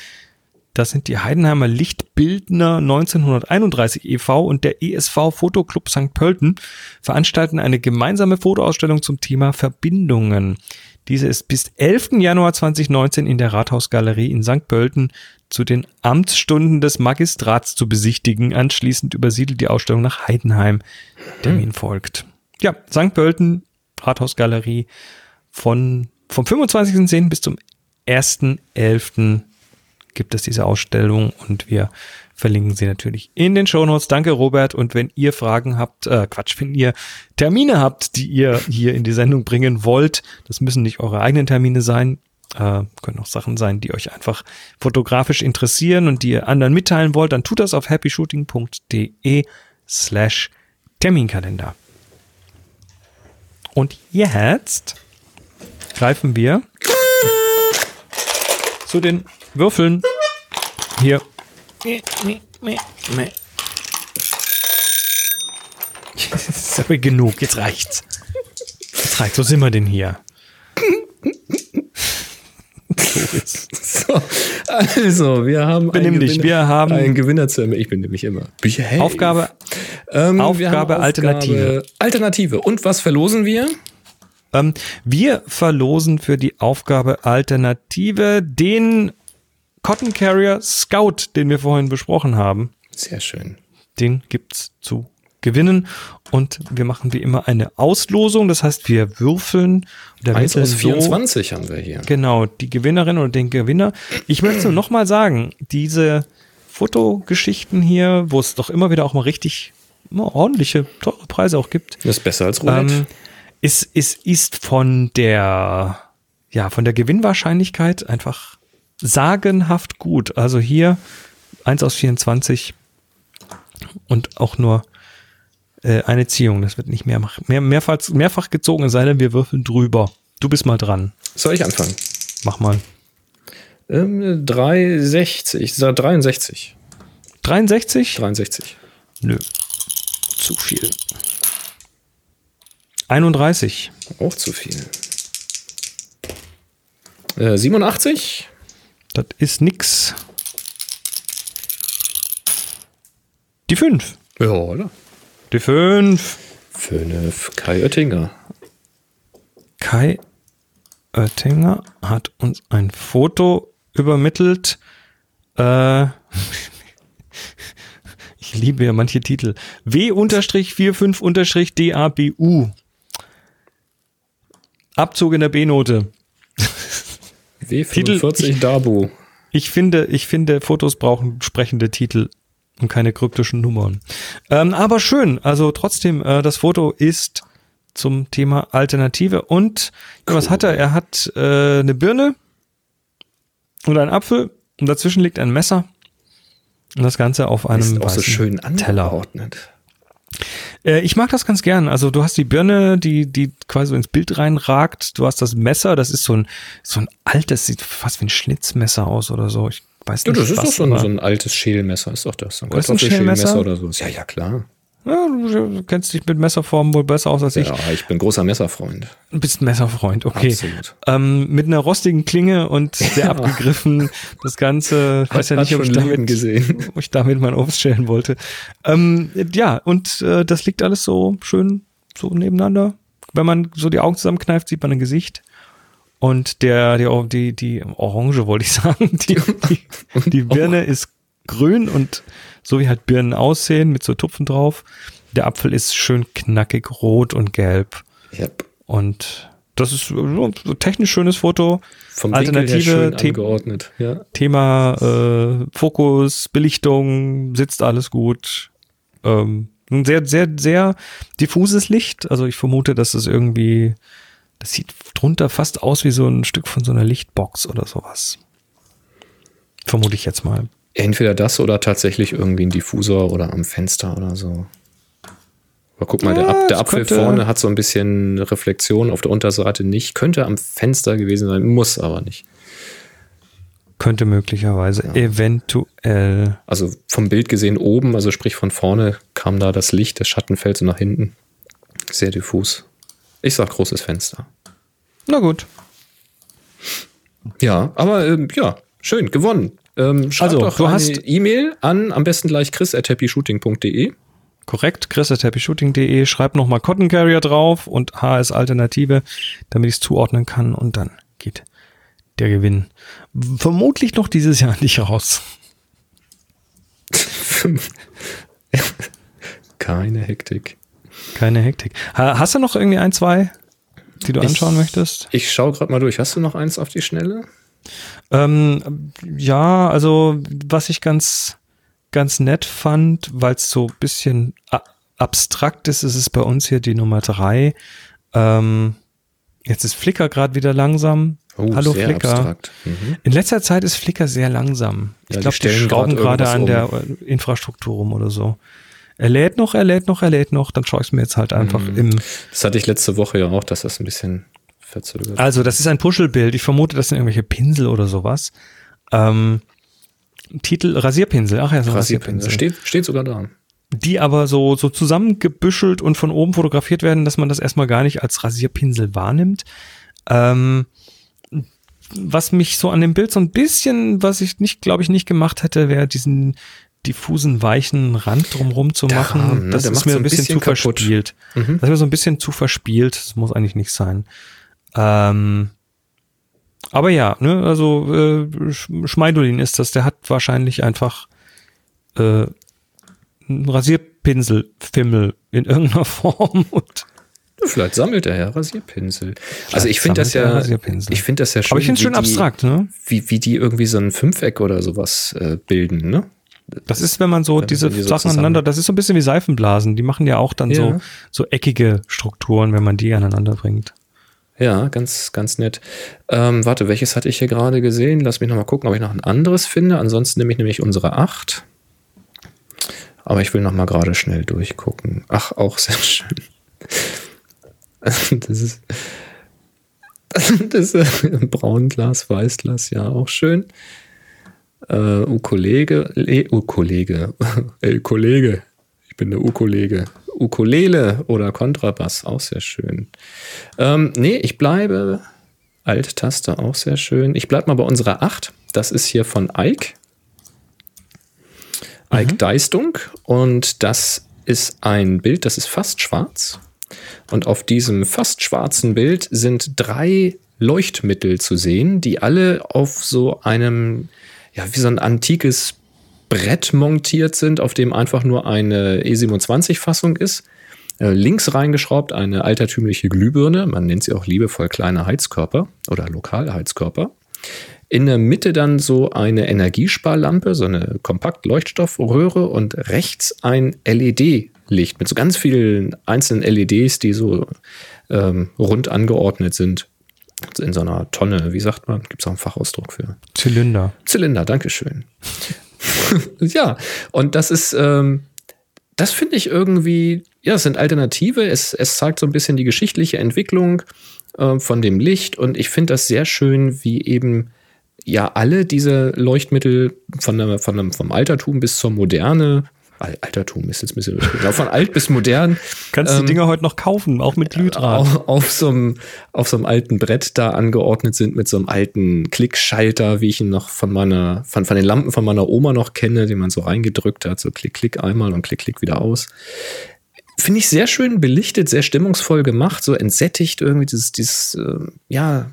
Das sind die Heidenheimer Lichtbildner 1931 e.V. und der ESV Fotoclub St. Pölten veranstalten eine gemeinsame Fotoausstellung zum Thema Verbindungen. Diese ist bis 11. Januar 2019 in der Rathausgalerie in St. Pölten zu den Amtsstunden des Magistrats zu besichtigen. Anschließend übersiedelt die Ausstellung nach Heidenheim. Termin mhm. folgt. Ja, St. Pölten, Rathausgalerie von, vom 25.10. bis zum 1.11. gibt es diese Ausstellung und wir verlinken sie natürlich in den Shownotes. Danke, Robert. Und wenn ihr Fragen habt, äh, Quatsch, wenn ihr Termine habt, die ihr hier in die Sendung bringen wollt, das müssen nicht eure eigenen Termine sein, äh, können auch Sachen sein, die euch einfach fotografisch interessieren und die ihr anderen mitteilen wollt, dann tut das auf happyshooting.de slash Terminkalender. Und jetzt greifen wir zu den Würfeln hier. Aber genug, jetzt reicht's. Jetzt reicht's. Wo sind wir denn hier? So, also, wir haben Benimm einen dich, Gewinner, wir haben- einen Gewinner zu ermitteln. Ich bin nämlich immer. Hey. Aufgabe, Ähm, Aufgabe, haben Alternative. Alternative. Und was verlosen wir? ähm, wir verlosen für die Aufgabe Alternative den Cotton Carrier Scout, den wir vorhin besprochen haben. Sehr schön. Den gibt's zu gewinnen. Und wir machen wie immer eine Auslosung. Das heißt, wir würfeln. Der 1 aus so- 24 haben wir hier. Genau, die Gewinnerin oder den Gewinner. Ich möchte nur noch mal sagen, diese Fotogeschichten hier, wo es doch immer wieder auch mal richtig ja, ordentliche, teure Preise auch gibt, Das ist besser als Roulette. ähm, ist, ist, ist von der, ja, von der Gewinnwahrscheinlichkeit einfach sagenhaft gut. Also hier 1 aus 24 und auch nur äh, eine Ziehung. Das wird nicht mehr, mehr mehrfach, mehrfach gezogen, es sei denn, wir würfeln drüber. Du bist mal dran. Soll ich anfangen? Mach mal. Ähm, 360. Ich sag 63. 63? 63. Nö. Zu viel. 31. Auch zu viel. Äh, 87. Das ist nix. Die 5. Ja, oder? Die 5. 5. Kai Oettinger. Kai Oettinger hat uns ein Foto übermittelt. Äh, ich liebe ja manche Titel. W-45-DABU. Abzug in der B-Note. W45 Dabu. Ich finde, ich finde, Fotos brauchen sprechende Titel und keine kryptischen Nummern. Ähm, aber schön. Also trotzdem, äh, das Foto ist zum Thema Alternative. Und ja, was hat er? Er hat äh, eine Birne und einen Apfel und dazwischen liegt ein Messer. Und das Ganze auf einem Ist auch so schön Teller. Äh, ich mag das ganz gern. Also du hast die Birne, die, die quasi ins Bild reinragt. Du hast das Messer, das ist so ein, so ein altes, sieht fast wie ein Schnitzmesser aus oder so. Ich weiß Ja, nicht. das ist doch so ein, so ein altes Schälmesser, ist doch das. Ein Kartoffelschälmesser Schälmesser? oder so. Ja, ja, klar. Ja, du kennst dich mit Messerformen wohl besser aus als ich. Ja, ich bin großer Messerfreund. Du bist ein Messerfreund, okay. Absolut. Ähm, mit einer rostigen Klinge und sehr abgegriffen. Das Ganze, ich weiß ja nicht, ob ich, damit, gesehen. ob ich damit mein Obst schälen wollte. Ähm, ja, und äh, das liegt alles so schön so nebeneinander. Wenn man so die Augen zusammenkneift, sieht man ein Gesicht. Und der, die, die, die Orange wollte ich sagen, die, die, die Birne ist grün und so wie halt Birnen aussehen, mit so Tupfen drauf. Der Apfel ist schön knackig rot und gelb. Yep. Und das ist so ein technisch schönes Foto. Vom Alternative The angeordnet. Ja. Thema äh, Fokus, Belichtung, sitzt alles gut. Ähm, ein sehr, sehr, sehr diffuses Licht. Also ich vermute, dass es irgendwie, das sieht drunter fast aus wie so ein Stück von so einer Lichtbox oder sowas. Vermute ich jetzt mal. Entweder das oder tatsächlich irgendwie ein Diffusor oder am Fenster oder so. Aber guck mal, der, Ja, der das Apfel könnte- vorne hat so ein bisschen Reflexion auf der Unterseite nicht. Könnte am Fenster gewesen sein, muss aber nicht. Könnte möglicherweise, eventuell. Also vom Bild gesehen oben, also sprich von vorne, kam da das Licht, der Schatten fällt so nach hinten. Sehr diffus. Ich sag großes Fenster. Na gut. Ja, aber ähm, ja, schön, gewonnen. Ähm, Also, doch du hast- E-Mail an, am besten gleich chris.happyshooting.de. Korrekt, chris.happyshooting.de, schreib nochmal Cotton Carrier drauf und HS Alternative, damit ich es zuordnen kann und dann geht der Gewinn vermutlich noch dieses Jahr nicht raus. Keine Hektik. Keine Hektik. Ha- Hast du noch irgendwie ein, zwei, die du anschauen möchtest? Ich schaue gerade mal durch. Hast du noch eins auf die Schnelle? Ähm, ja, also was ich ganz, ganz nett fand, weil es so ein bisschen abstrakt ist, ist es bei uns hier die Nummer drei. Ähm, jetzt ist Flickr gerade wieder langsam. Oh, Hallo Flickr. Mhm. In letzter Zeit ist Flickr sehr langsam. Ich Ja, die glaube, die, stellen schrauben gerade an der irgendwas äh, Infrastruktur rum oder so. Er lädt noch, er lädt noch, er lädt noch. Dann schaue ich es mir jetzt halt einfach Mhm. im. Das hatte ich letzte Woche ja auch, dass das ein bisschen verzögert. Also, das ist ein Puschelbild. Ich vermute, das sind irgendwelche Pinsel oder sowas. Ähm, Titel Rasierpinsel. Ach ja, so Rasierpinsel. Rasierpinsel. Steht, steht sogar da. Die aber so, so zusammengebüschelt und von oben fotografiert werden, dass man das erstmal gar nicht als Rasierpinsel wahrnimmt. Ähm, was mich so an dem Bild so ein bisschen, was ich nicht, glaube ich, nicht gemacht hätte, wäre diesen diffusen, weichen Rand drumrum zu machen. Ne? Das Der ist mir so ein ein bisschen, bisschen zu kaputt. verspielt. Mhm. Das ist mir so ein bisschen zu verspielt. Das muss eigentlich nicht sein. Ähm, aber ja, ne, also äh, Sch- Schmeidolin ist das. Der hat wahrscheinlich einfach äh, einen Rasierpinselfimmel in irgendeiner Form und Vielleicht sammelt er ja Rasierpinsel. Also ich Vielleicht finde das ja, ich finde das ja schön. aber ich finde es schön abstrakt, ne? Wie, wie die irgendwie so ein Fünfeck oder sowas äh, bilden, ne? Das ist, wenn man so Wenn- diese so Sachen aneinander, das ist so ein bisschen wie Seifenblasen. Die machen ja auch dann Ja. so, so eckige Strukturen, wenn man die aneinander bringt. Ja, ganz, ganz nett. Ähm, warte, welches hatte ich hier gerade gesehen? Lass mich noch mal gucken, ob ich noch ein anderes finde. Ansonsten nehme ich nämlich unsere 8. Aber ich will noch mal gerade schnell durchgucken. Ach, auch sehr schön. Das ist, das ist Braunglas, Weißglas, ja, auch schön. Äh, Ukulele, Le, Ukulele, ey, Kollege, ich bin der Ukulele. Ukulele oder Kontrabass, auch sehr schön. Ähm, nee, ich bleibe. Alt-Taste, auch sehr schön. Ich bleibe mal bei unserer 8. Das ist hier von Ike. Ike Deistung. Und das ist ein Bild, das ist fast schwarz. Und auf diesem fast schwarzen Bild sind drei Leuchtmittel zu sehen, die alle auf so einem, ja, wie so ein antikes Brett montiert sind, auf dem einfach nur eine E27-Fassung ist. Äh, links reingeschraubt eine altertümliche Glühbirne, man nennt sie auch liebevoll kleine Heizkörper oder lokale Heizkörper. In der Mitte dann so eine Energiesparlampe, so eine Kompakt-Leuchtstoffröhre und rechts ein LED-Licht mit so ganz vielen einzelnen LEDs, die so ähm, rund angeordnet sind. In so einer Tonne, wie sagt man? Gibt es auch einen Fachausdruck für? Zylinder. Zylinder, Dankeschön. ja, und das ist, ähm, das finde ich irgendwie, ja, es sind Alternative. Es, es zeigt so ein bisschen die geschichtliche Entwicklung äh, von dem Licht und ich finde das sehr schön, wie eben ja alle diese Leuchtmittel von der, von dem, vom Altertum bis zur Moderne, Al- Altertum ist jetzt ein bisschen von alt bis modern Kannst Ähm, die Dinger heute noch kaufen, auch mit Glühdraht. auf, auf, so einem, auf so einem alten Brett da angeordnet sind mit so einem alten Klickschalter, wie ich ihn noch von meiner, von, von den Lampen von meiner Oma noch kenne, den man so reingedrückt hat, so Klick, Klick einmal und Klick, Klick wieder aus. Finde ich sehr schön belichtet, sehr stimmungsvoll gemacht, so entsättigt irgendwie dieses, dieses, ähm, ja,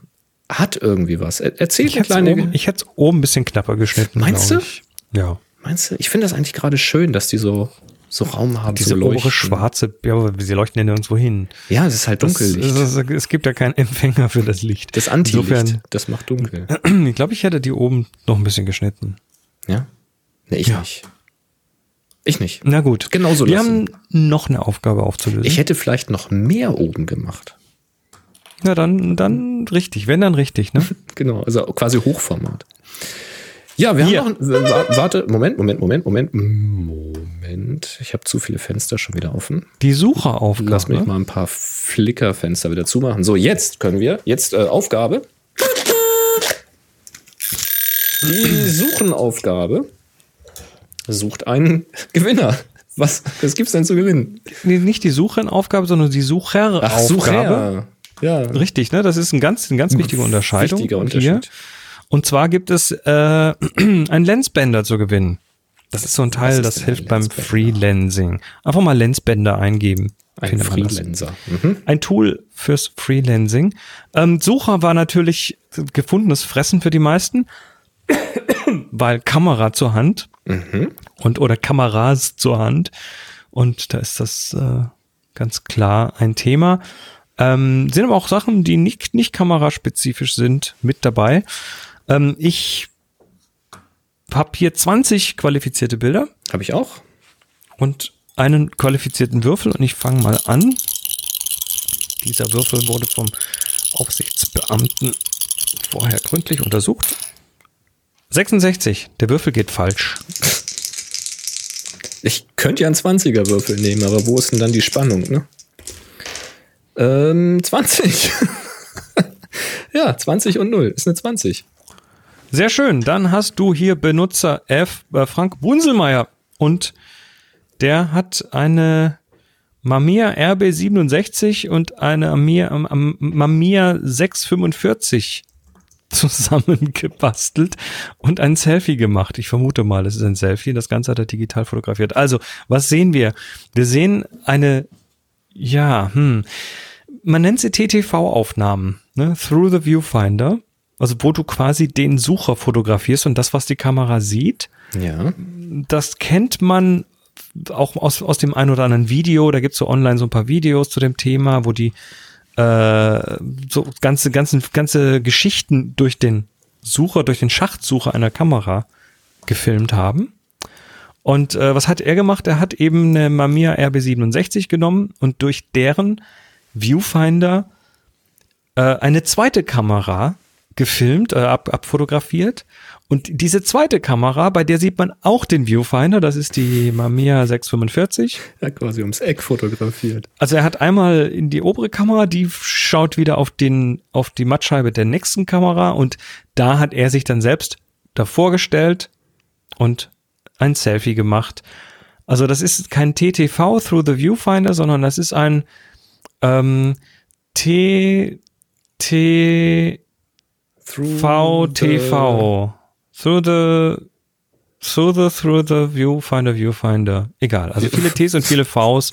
hat irgendwie was. Er, erzählt Ich eine hätte kleine. oben, ich hätt's oben ein bisschen knapper geschnitten. Meinst du? Ich. Ja. Meinst du? Ich finde das eigentlich gerade schön, dass die so, so Raum haben Diese zum obere schwarze, ja, aber sie leuchten ja nirgendwo hin. Ja, es ist halt Dunkellicht. es, gibt ja keinen Empfänger für das Licht. das Antilicht, Insofern, das macht dunkel. ich glaube, ich hätte die oben noch ein bisschen geschnitten. Ja? Nee, ich Ja. nicht. Ich nicht. Na gut. Genauso Wir lassen. haben noch eine Aufgabe aufzulösen. Ich hätte vielleicht noch mehr oben gemacht. Na dann, dann richtig. Wenn dann richtig, ne? Genau, also quasi Hochformat. Ja, wir Hier. haben noch. ein- wa- Warte, Moment, Moment, Moment, Moment. Moment. Ich habe zu viele Fenster schon wieder offen. Die Sucheraufgabe. Lass mich mal ein paar Flickerfenster wieder zumachen. So, jetzt können wir. Jetzt äh, Aufgabe. Die Suchenaufgabe sucht einen Gewinner. Was, was gibt's denn zu gewinnen? Nee, nicht die Suchenaufgabe, sondern die Sucheraufgabe. Ach, Sucher. Ja. Richtig, ne? Das ist ein ganz, eine ganz wichtige Unterscheidung. Wichtiger Hier. Und zwar gibt es äh, ein Lensbänder zu gewinnen. Das ist so ein Teil, das hilft beim? Freelancing. Einfach mal Lensbänder eingeben. Ein. Freelancer. Mhm. Ein Tool fürs Freelancing. Ähm, Sucher war natürlich gefundenes Fressen für die meisten, weil Kamera zur Hand Mhm. und oder Kameras zur Hand. Und da ist das äh, ganz klar ein Thema. Ähm, sind aber auch Sachen, die nicht, nicht kameraspezifisch sind, mit dabei. Ähm, ich habe hier 20 qualifizierte Bilder Habe ich auch. und einen qualifizierten Würfel und ich fange mal an. Dieser Würfel wurde vom Aufsichtsbeamten vorher gründlich untersucht. 66. Der Würfel geht falsch. Ich könnte ja einen 20er-Würfel nehmen, aber wo ist denn dann die Spannung, ne? Ähm, 20. ja, 20 und 0 ist eine 20. Sehr schön. Dann hast du hier Benutzer F. Äh, Frank Bunselmeier und der hat eine Mamiya RB67 und eine Mamiya, ähm, ähm, Mamiya 645 zusammengebastelt und ein Selfie gemacht. Ich vermute mal, es ist ein Selfie. Das Ganze hat er digital fotografiert. Also, was sehen wir? Wir sehen eine, ja, hm, man nennt sie TTV-Aufnahmen, ne? Through the Viewfinder. Also, wo du quasi den Sucher fotografierst und das, was die Kamera sieht, Ja. das kennt man auch aus, aus dem ein oder anderen Video. Da gibt's so online so ein paar Videos zu dem Thema, wo die äh, so ganze, ganze, ganze Geschichten durch den Sucher, durch den Schachtsucher einer Kamera gefilmt haben. Und äh, was hat er gemacht? Er hat eben eine Mamiya RB67 genommen und durch deren Viewfinder äh, eine zweite Kamera gefilmt, äh, ab, abfotografiert. Und diese zweite Kamera, bei der sieht man auch den Viewfinder, das ist die Mamiya 645. Ja, quasi ums Eck fotografiert. Also er hat einmal in die obere Kamera, die schaut wieder auf den, auf die Mattscheibe der nächsten Kamera und da hat er sich dann selbst davor gestellt und ein Selfie gemacht. Also das ist kein TTV Through the Viewfinder, sondern das ist ein ähm, T T VTV. Through the Through the Through the Viewfinder Viewfinder. Egal. Also viele Ts und viele Vs.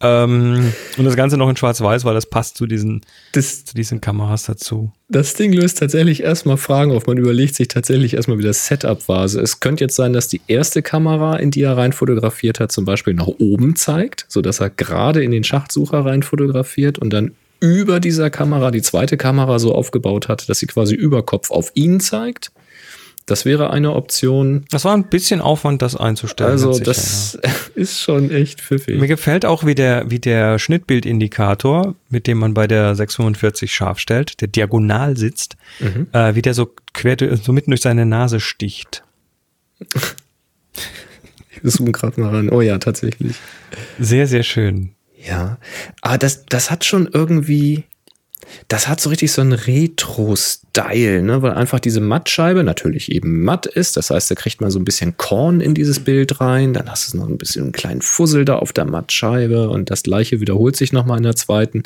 Ähm, und das Ganze noch in Schwarz-Weiß, weil das passt zu diesen, Das, zu diesen Kameras dazu. das Ding löst tatsächlich erstmal Fragen auf. Man überlegt sich tatsächlich erstmal, wie das Setup war. Also es könnte jetzt sein, dass die erste Kamera, in die er rein fotografiert hat, zum Beispiel nach oben zeigt, sodass er gerade in den Schachtsucher rein fotografiert und dann über dieser Kamera die zweite Kamera so aufgebaut hat, dass sie quasi über Kopf auf ihn zeigt. Das wäre eine Option. Das war ein bisschen Aufwand, das einzustellen. Also das ist schon echt ja. pfiffig. Mir gefällt auch, wie der, wie der Schnittbildindikator, mit dem man bei der 645 scharf stellt, der diagonal sitzt, Mhm. äh, wie der so quer, so mitten durch seine Nase sticht. Wir zoomen gerade mal ran. Oh ja, tatsächlich. Sehr, sehr schön. Ja, aber das, das hat schon irgendwie, das hat so richtig so einen Retro-Style, ne? weil einfach diese Mattscheibe natürlich eben matt ist. Das heißt, da kriegt man so ein bisschen Korn in dieses Bild rein. Dann hast du noch ein bisschen einen kleinen Fussel da auf der Mattscheibe und das gleiche wiederholt sich nochmal in der zweiten.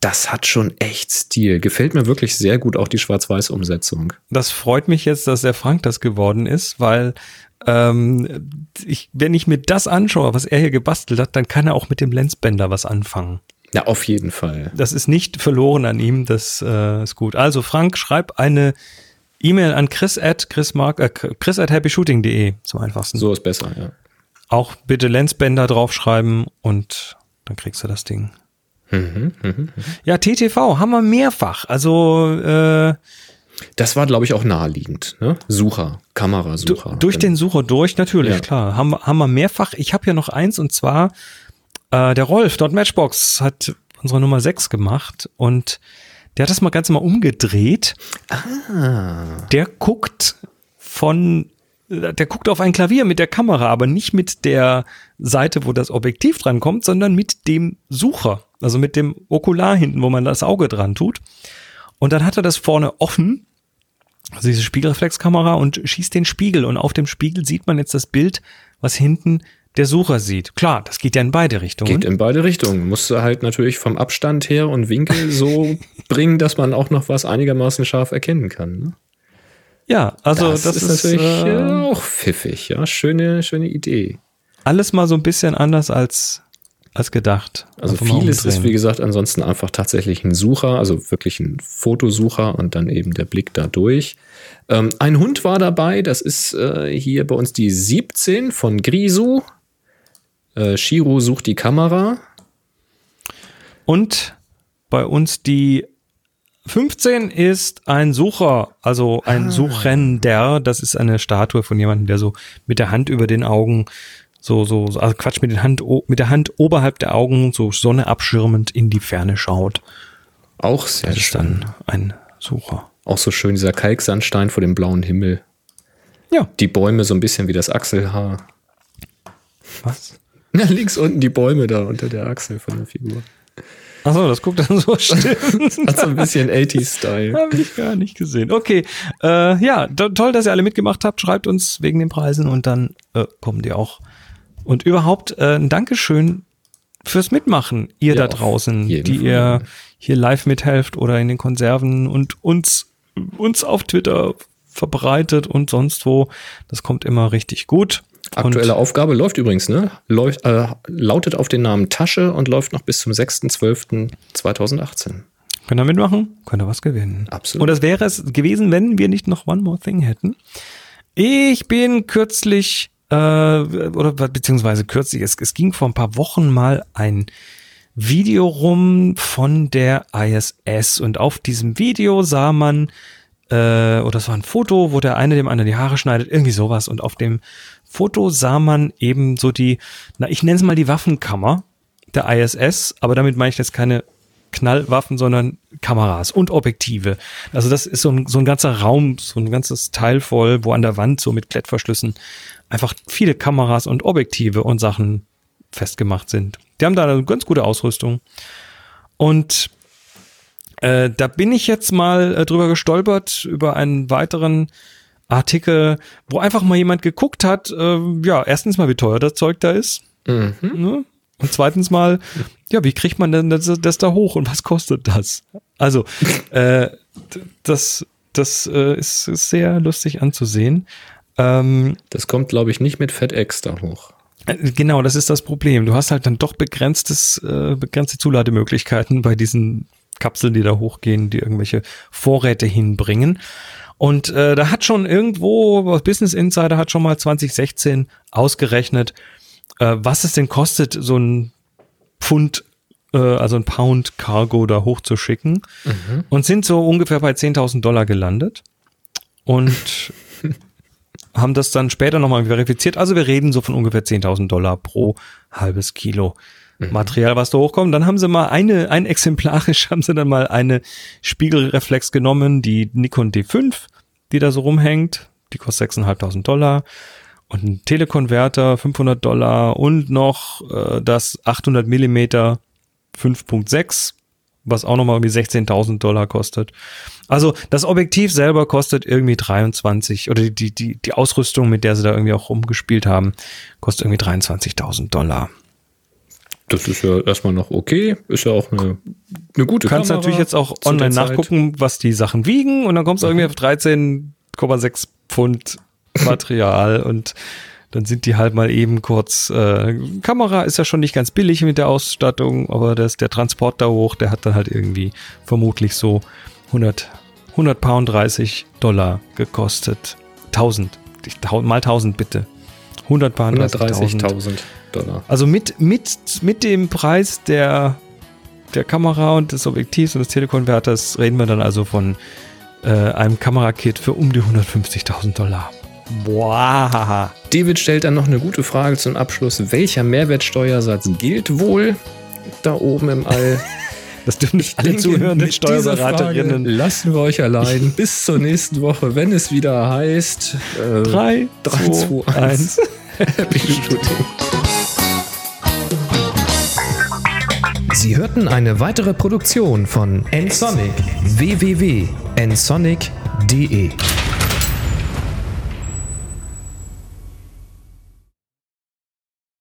Das hat schon echt Stil. Gefällt mir wirklich sehr gut, auch die Schwarz-Weiß-Umsetzung. Das freut mich jetzt, dass der Frank das geworden ist, weil ähm, ich, wenn ich mir das anschaue, was er hier gebastelt hat, dann kann er auch mit dem Lensbänder was anfangen. Ja, auf jeden Fall. Das ist nicht verloren an ihm, das äh, ist gut. Also Frank, schreib eine E-Mail an chris at chrismark, äh, chris at happyshooting.de zum einfachsten. So ist besser, ja. Auch bitte Lensbänder draufschreiben und dann kriegst du das Ding. Ja, TTV haben wir mehrfach. Also äh, Das war, glaube ich, auch naheliegend. Ne? Sucher, Kamerasucher. durch den Sucher durch, natürlich, Ja. klar. Haben, wir- haben wir mehrfach. Ich habe ja noch eins und zwar äh, der Rolf, dort Matchbox, hat unsere Nummer 6 gemacht und der hat das mal ganz mal umgedreht. Ah. Der guckt von, der guckt auf ein Klavier mit der Kamera, aber nicht mit der Seite, wo das Objektiv dran kommt, sondern mit dem Sucher, also mit dem Okular hinten, wo man das Auge dran tut. Und dann hat er das vorne offen, also diese Spiegelreflexkamera und schießt den Spiegel und auf dem Spiegel sieht man jetzt das Bild, was hinten der Sucher sieht. Klar, das geht ja in beide Richtungen. Geht in beide Richtungen. Musst du halt natürlich vom Abstand her und Winkel so bringen, dass man auch noch was einigermaßen scharf erkennen kann. Ne? ja, also das, ist, ist, natürlich äh, äh, auch pfiffig. Ja, schöne, schöne Idee. alles mal so ein bisschen anders als, als gedacht. Also vieles ist, wie gesagt, ansonsten einfach tatsächlich ein Sucher, also wirklich ein Fotosucher und dann eben der Blick da durch. Ähm, ein Hund war dabei, das ist äh, hier bei uns die 17 von Grisu. Äh, Shiro sucht die Kamera. Und bei uns die 15 ist ein Sucher, also ein Ah. Suchender. Das ist eine Statue von jemandem, der so mit der Hand über den Augen, so, so, also Quatsch, mit, den Hand, mit der Hand oberhalb der Augen, so Sonne abschirmend in die Ferne schaut. Auch sehr Das ist schön. dann ein Sucher. Auch so schön dieser Kalksandstein vor dem blauen Himmel. Ja, Die Bäume so ein bisschen wie das Achselhaar. was? Na, links unten die Bäume da unter der Achsel von der Figur. Achso, das guckt dann so still. Hat so ein bisschen 80s-Style. Habe ich gar nicht gesehen. Okay, äh, ja, to toll, dass ihr alle mitgemacht habt. Schreibt uns wegen den Preisen und dann äh, kommen die auch. Und überhaupt äh, ein Dankeschön fürs Mitmachen, ihr Ja, da draußen, die Fall. ihr hier live mithelft oder in den Konserven und uns, uns auf Twitter verbreitet und sonst wo. Das kommt immer richtig gut. Aktuelle Und, Aufgabe läuft übrigens, ne? Läuft, äh, lautet auf den Namen Tasche und läuft noch bis zum 6.12.2018. könnt ihr mitmachen? Könnt ihr was gewinnen. Absolut. Und das wäre es gewesen, wenn wir nicht noch One More Thing hätten. Ich bin kürzlich, äh, oder beziehungsweise kürzlich, es, es ging vor ein paar Wochen mal ein Video rum von der ISS und auf diesem Video sah man, äh, oder es war ein Foto, wo der eine dem anderen die Haare schneidet, irgendwie sowas. Und auf dem Foto sah man eben so die, na ich nenne es mal die Waffenkammer der ISS, aber damit meine ich jetzt keine Knallwaffen, sondern Kameras und Objektive. Also das ist so ein, so ein ganzer Raum, so ein ganzes Teil voll, wo an der Wand so mit Klettverschlüssen einfach viele Kameras und Objektive und Sachen festgemacht sind. Die haben da eine ganz gute Ausrüstung. Und äh, da bin ich jetzt mal äh, drüber gestolpert, über einen weiteren Artikel, wo einfach mal jemand geguckt hat, äh, ja, erstens mal, wie teuer das Zeug da ist. Ne? Und zweitens mal, ja, wie kriegt man denn das, das da hoch und was kostet das? Also, äh, das, das äh, ist, ist sehr lustig anzusehen. Ähm, Das kommt, glaube ich, nicht mit FedEx da hoch. äh, Genau, das ist das Problem. Du hast halt dann doch begrenztes, äh, begrenzte Zulademöglichkeiten bei diesen Kapseln, die da hochgehen, die irgendwelche Vorräte hinbringen. Und äh, da hat schon irgendwo, Business Insider hat schon mal 2016 ausgerechnet, äh, was es denn kostet, so ein Pfund, äh, also ein Pound Cargo da hochzuschicken. Und sind so ungefähr bei 10.000 Dollar gelandet. Und haben das dann später nochmal verifiziert. Also wir reden so von ungefähr 10.000 Dollar pro halbes Kilo Material, was da hochkommt. Dann haben sie mal eine, ein exemplarisch haben sie dann mal eine Spiegelreflex genommen, die Nikon D5, die da so rumhängt. Die kostet 6.500 Dollar. Und ein Telekonverter 500 Dollar und noch äh, das 800 Millimeter 5.6, was auch nochmal irgendwie 16.000 Dollar kostet. Also das Objektiv selber kostet irgendwie 23 oder die, die, die Ausrüstung, mit der sie da irgendwie auch rumgespielt haben, kostet irgendwie 23.000 Dollar. Das ist ja erstmal noch okay. Ist ja auch eine, eine gute Du kannst Kamera natürlich jetzt auch online nachgucken, was die Sachen wiegen und dann kommst du irgendwie auf 13,6 Pfund Material und dann sind die halt mal eben kurz. Äh, Kamera ist ja schon nicht ganz billig mit der Ausstattung, aber das, der Transport da hoch, der hat dann halt irgendwie vermutlich so 100, 100 Pound 30 Dollar gekostet. 1000, Ich- tau- mal 1000 bitte. 100 Pound 30.000. 130.000 Dollar. Also mit, mit, mit dem Preis der, der Kamera und des Objektivs und des Telekonverters reden wir dann also von äh, einem Kamerakit für um die 150.000 Dollar. Boah. David stellt dann noch eine gute Frage zum Abschluss. Welcher Mehrwertsteuersatz gilt wohl da oben im All? Das dürfen nicht alle zuhörenden Steuerberaterinnen. Lassen wir euch allein bis zur nächsten Woche, wenn es wieder heißt. Äh, 3, 3, 2, 2, 1. Happy Shooting. Sie hörten eine weitere Produktion von nsonic www.nsonic.de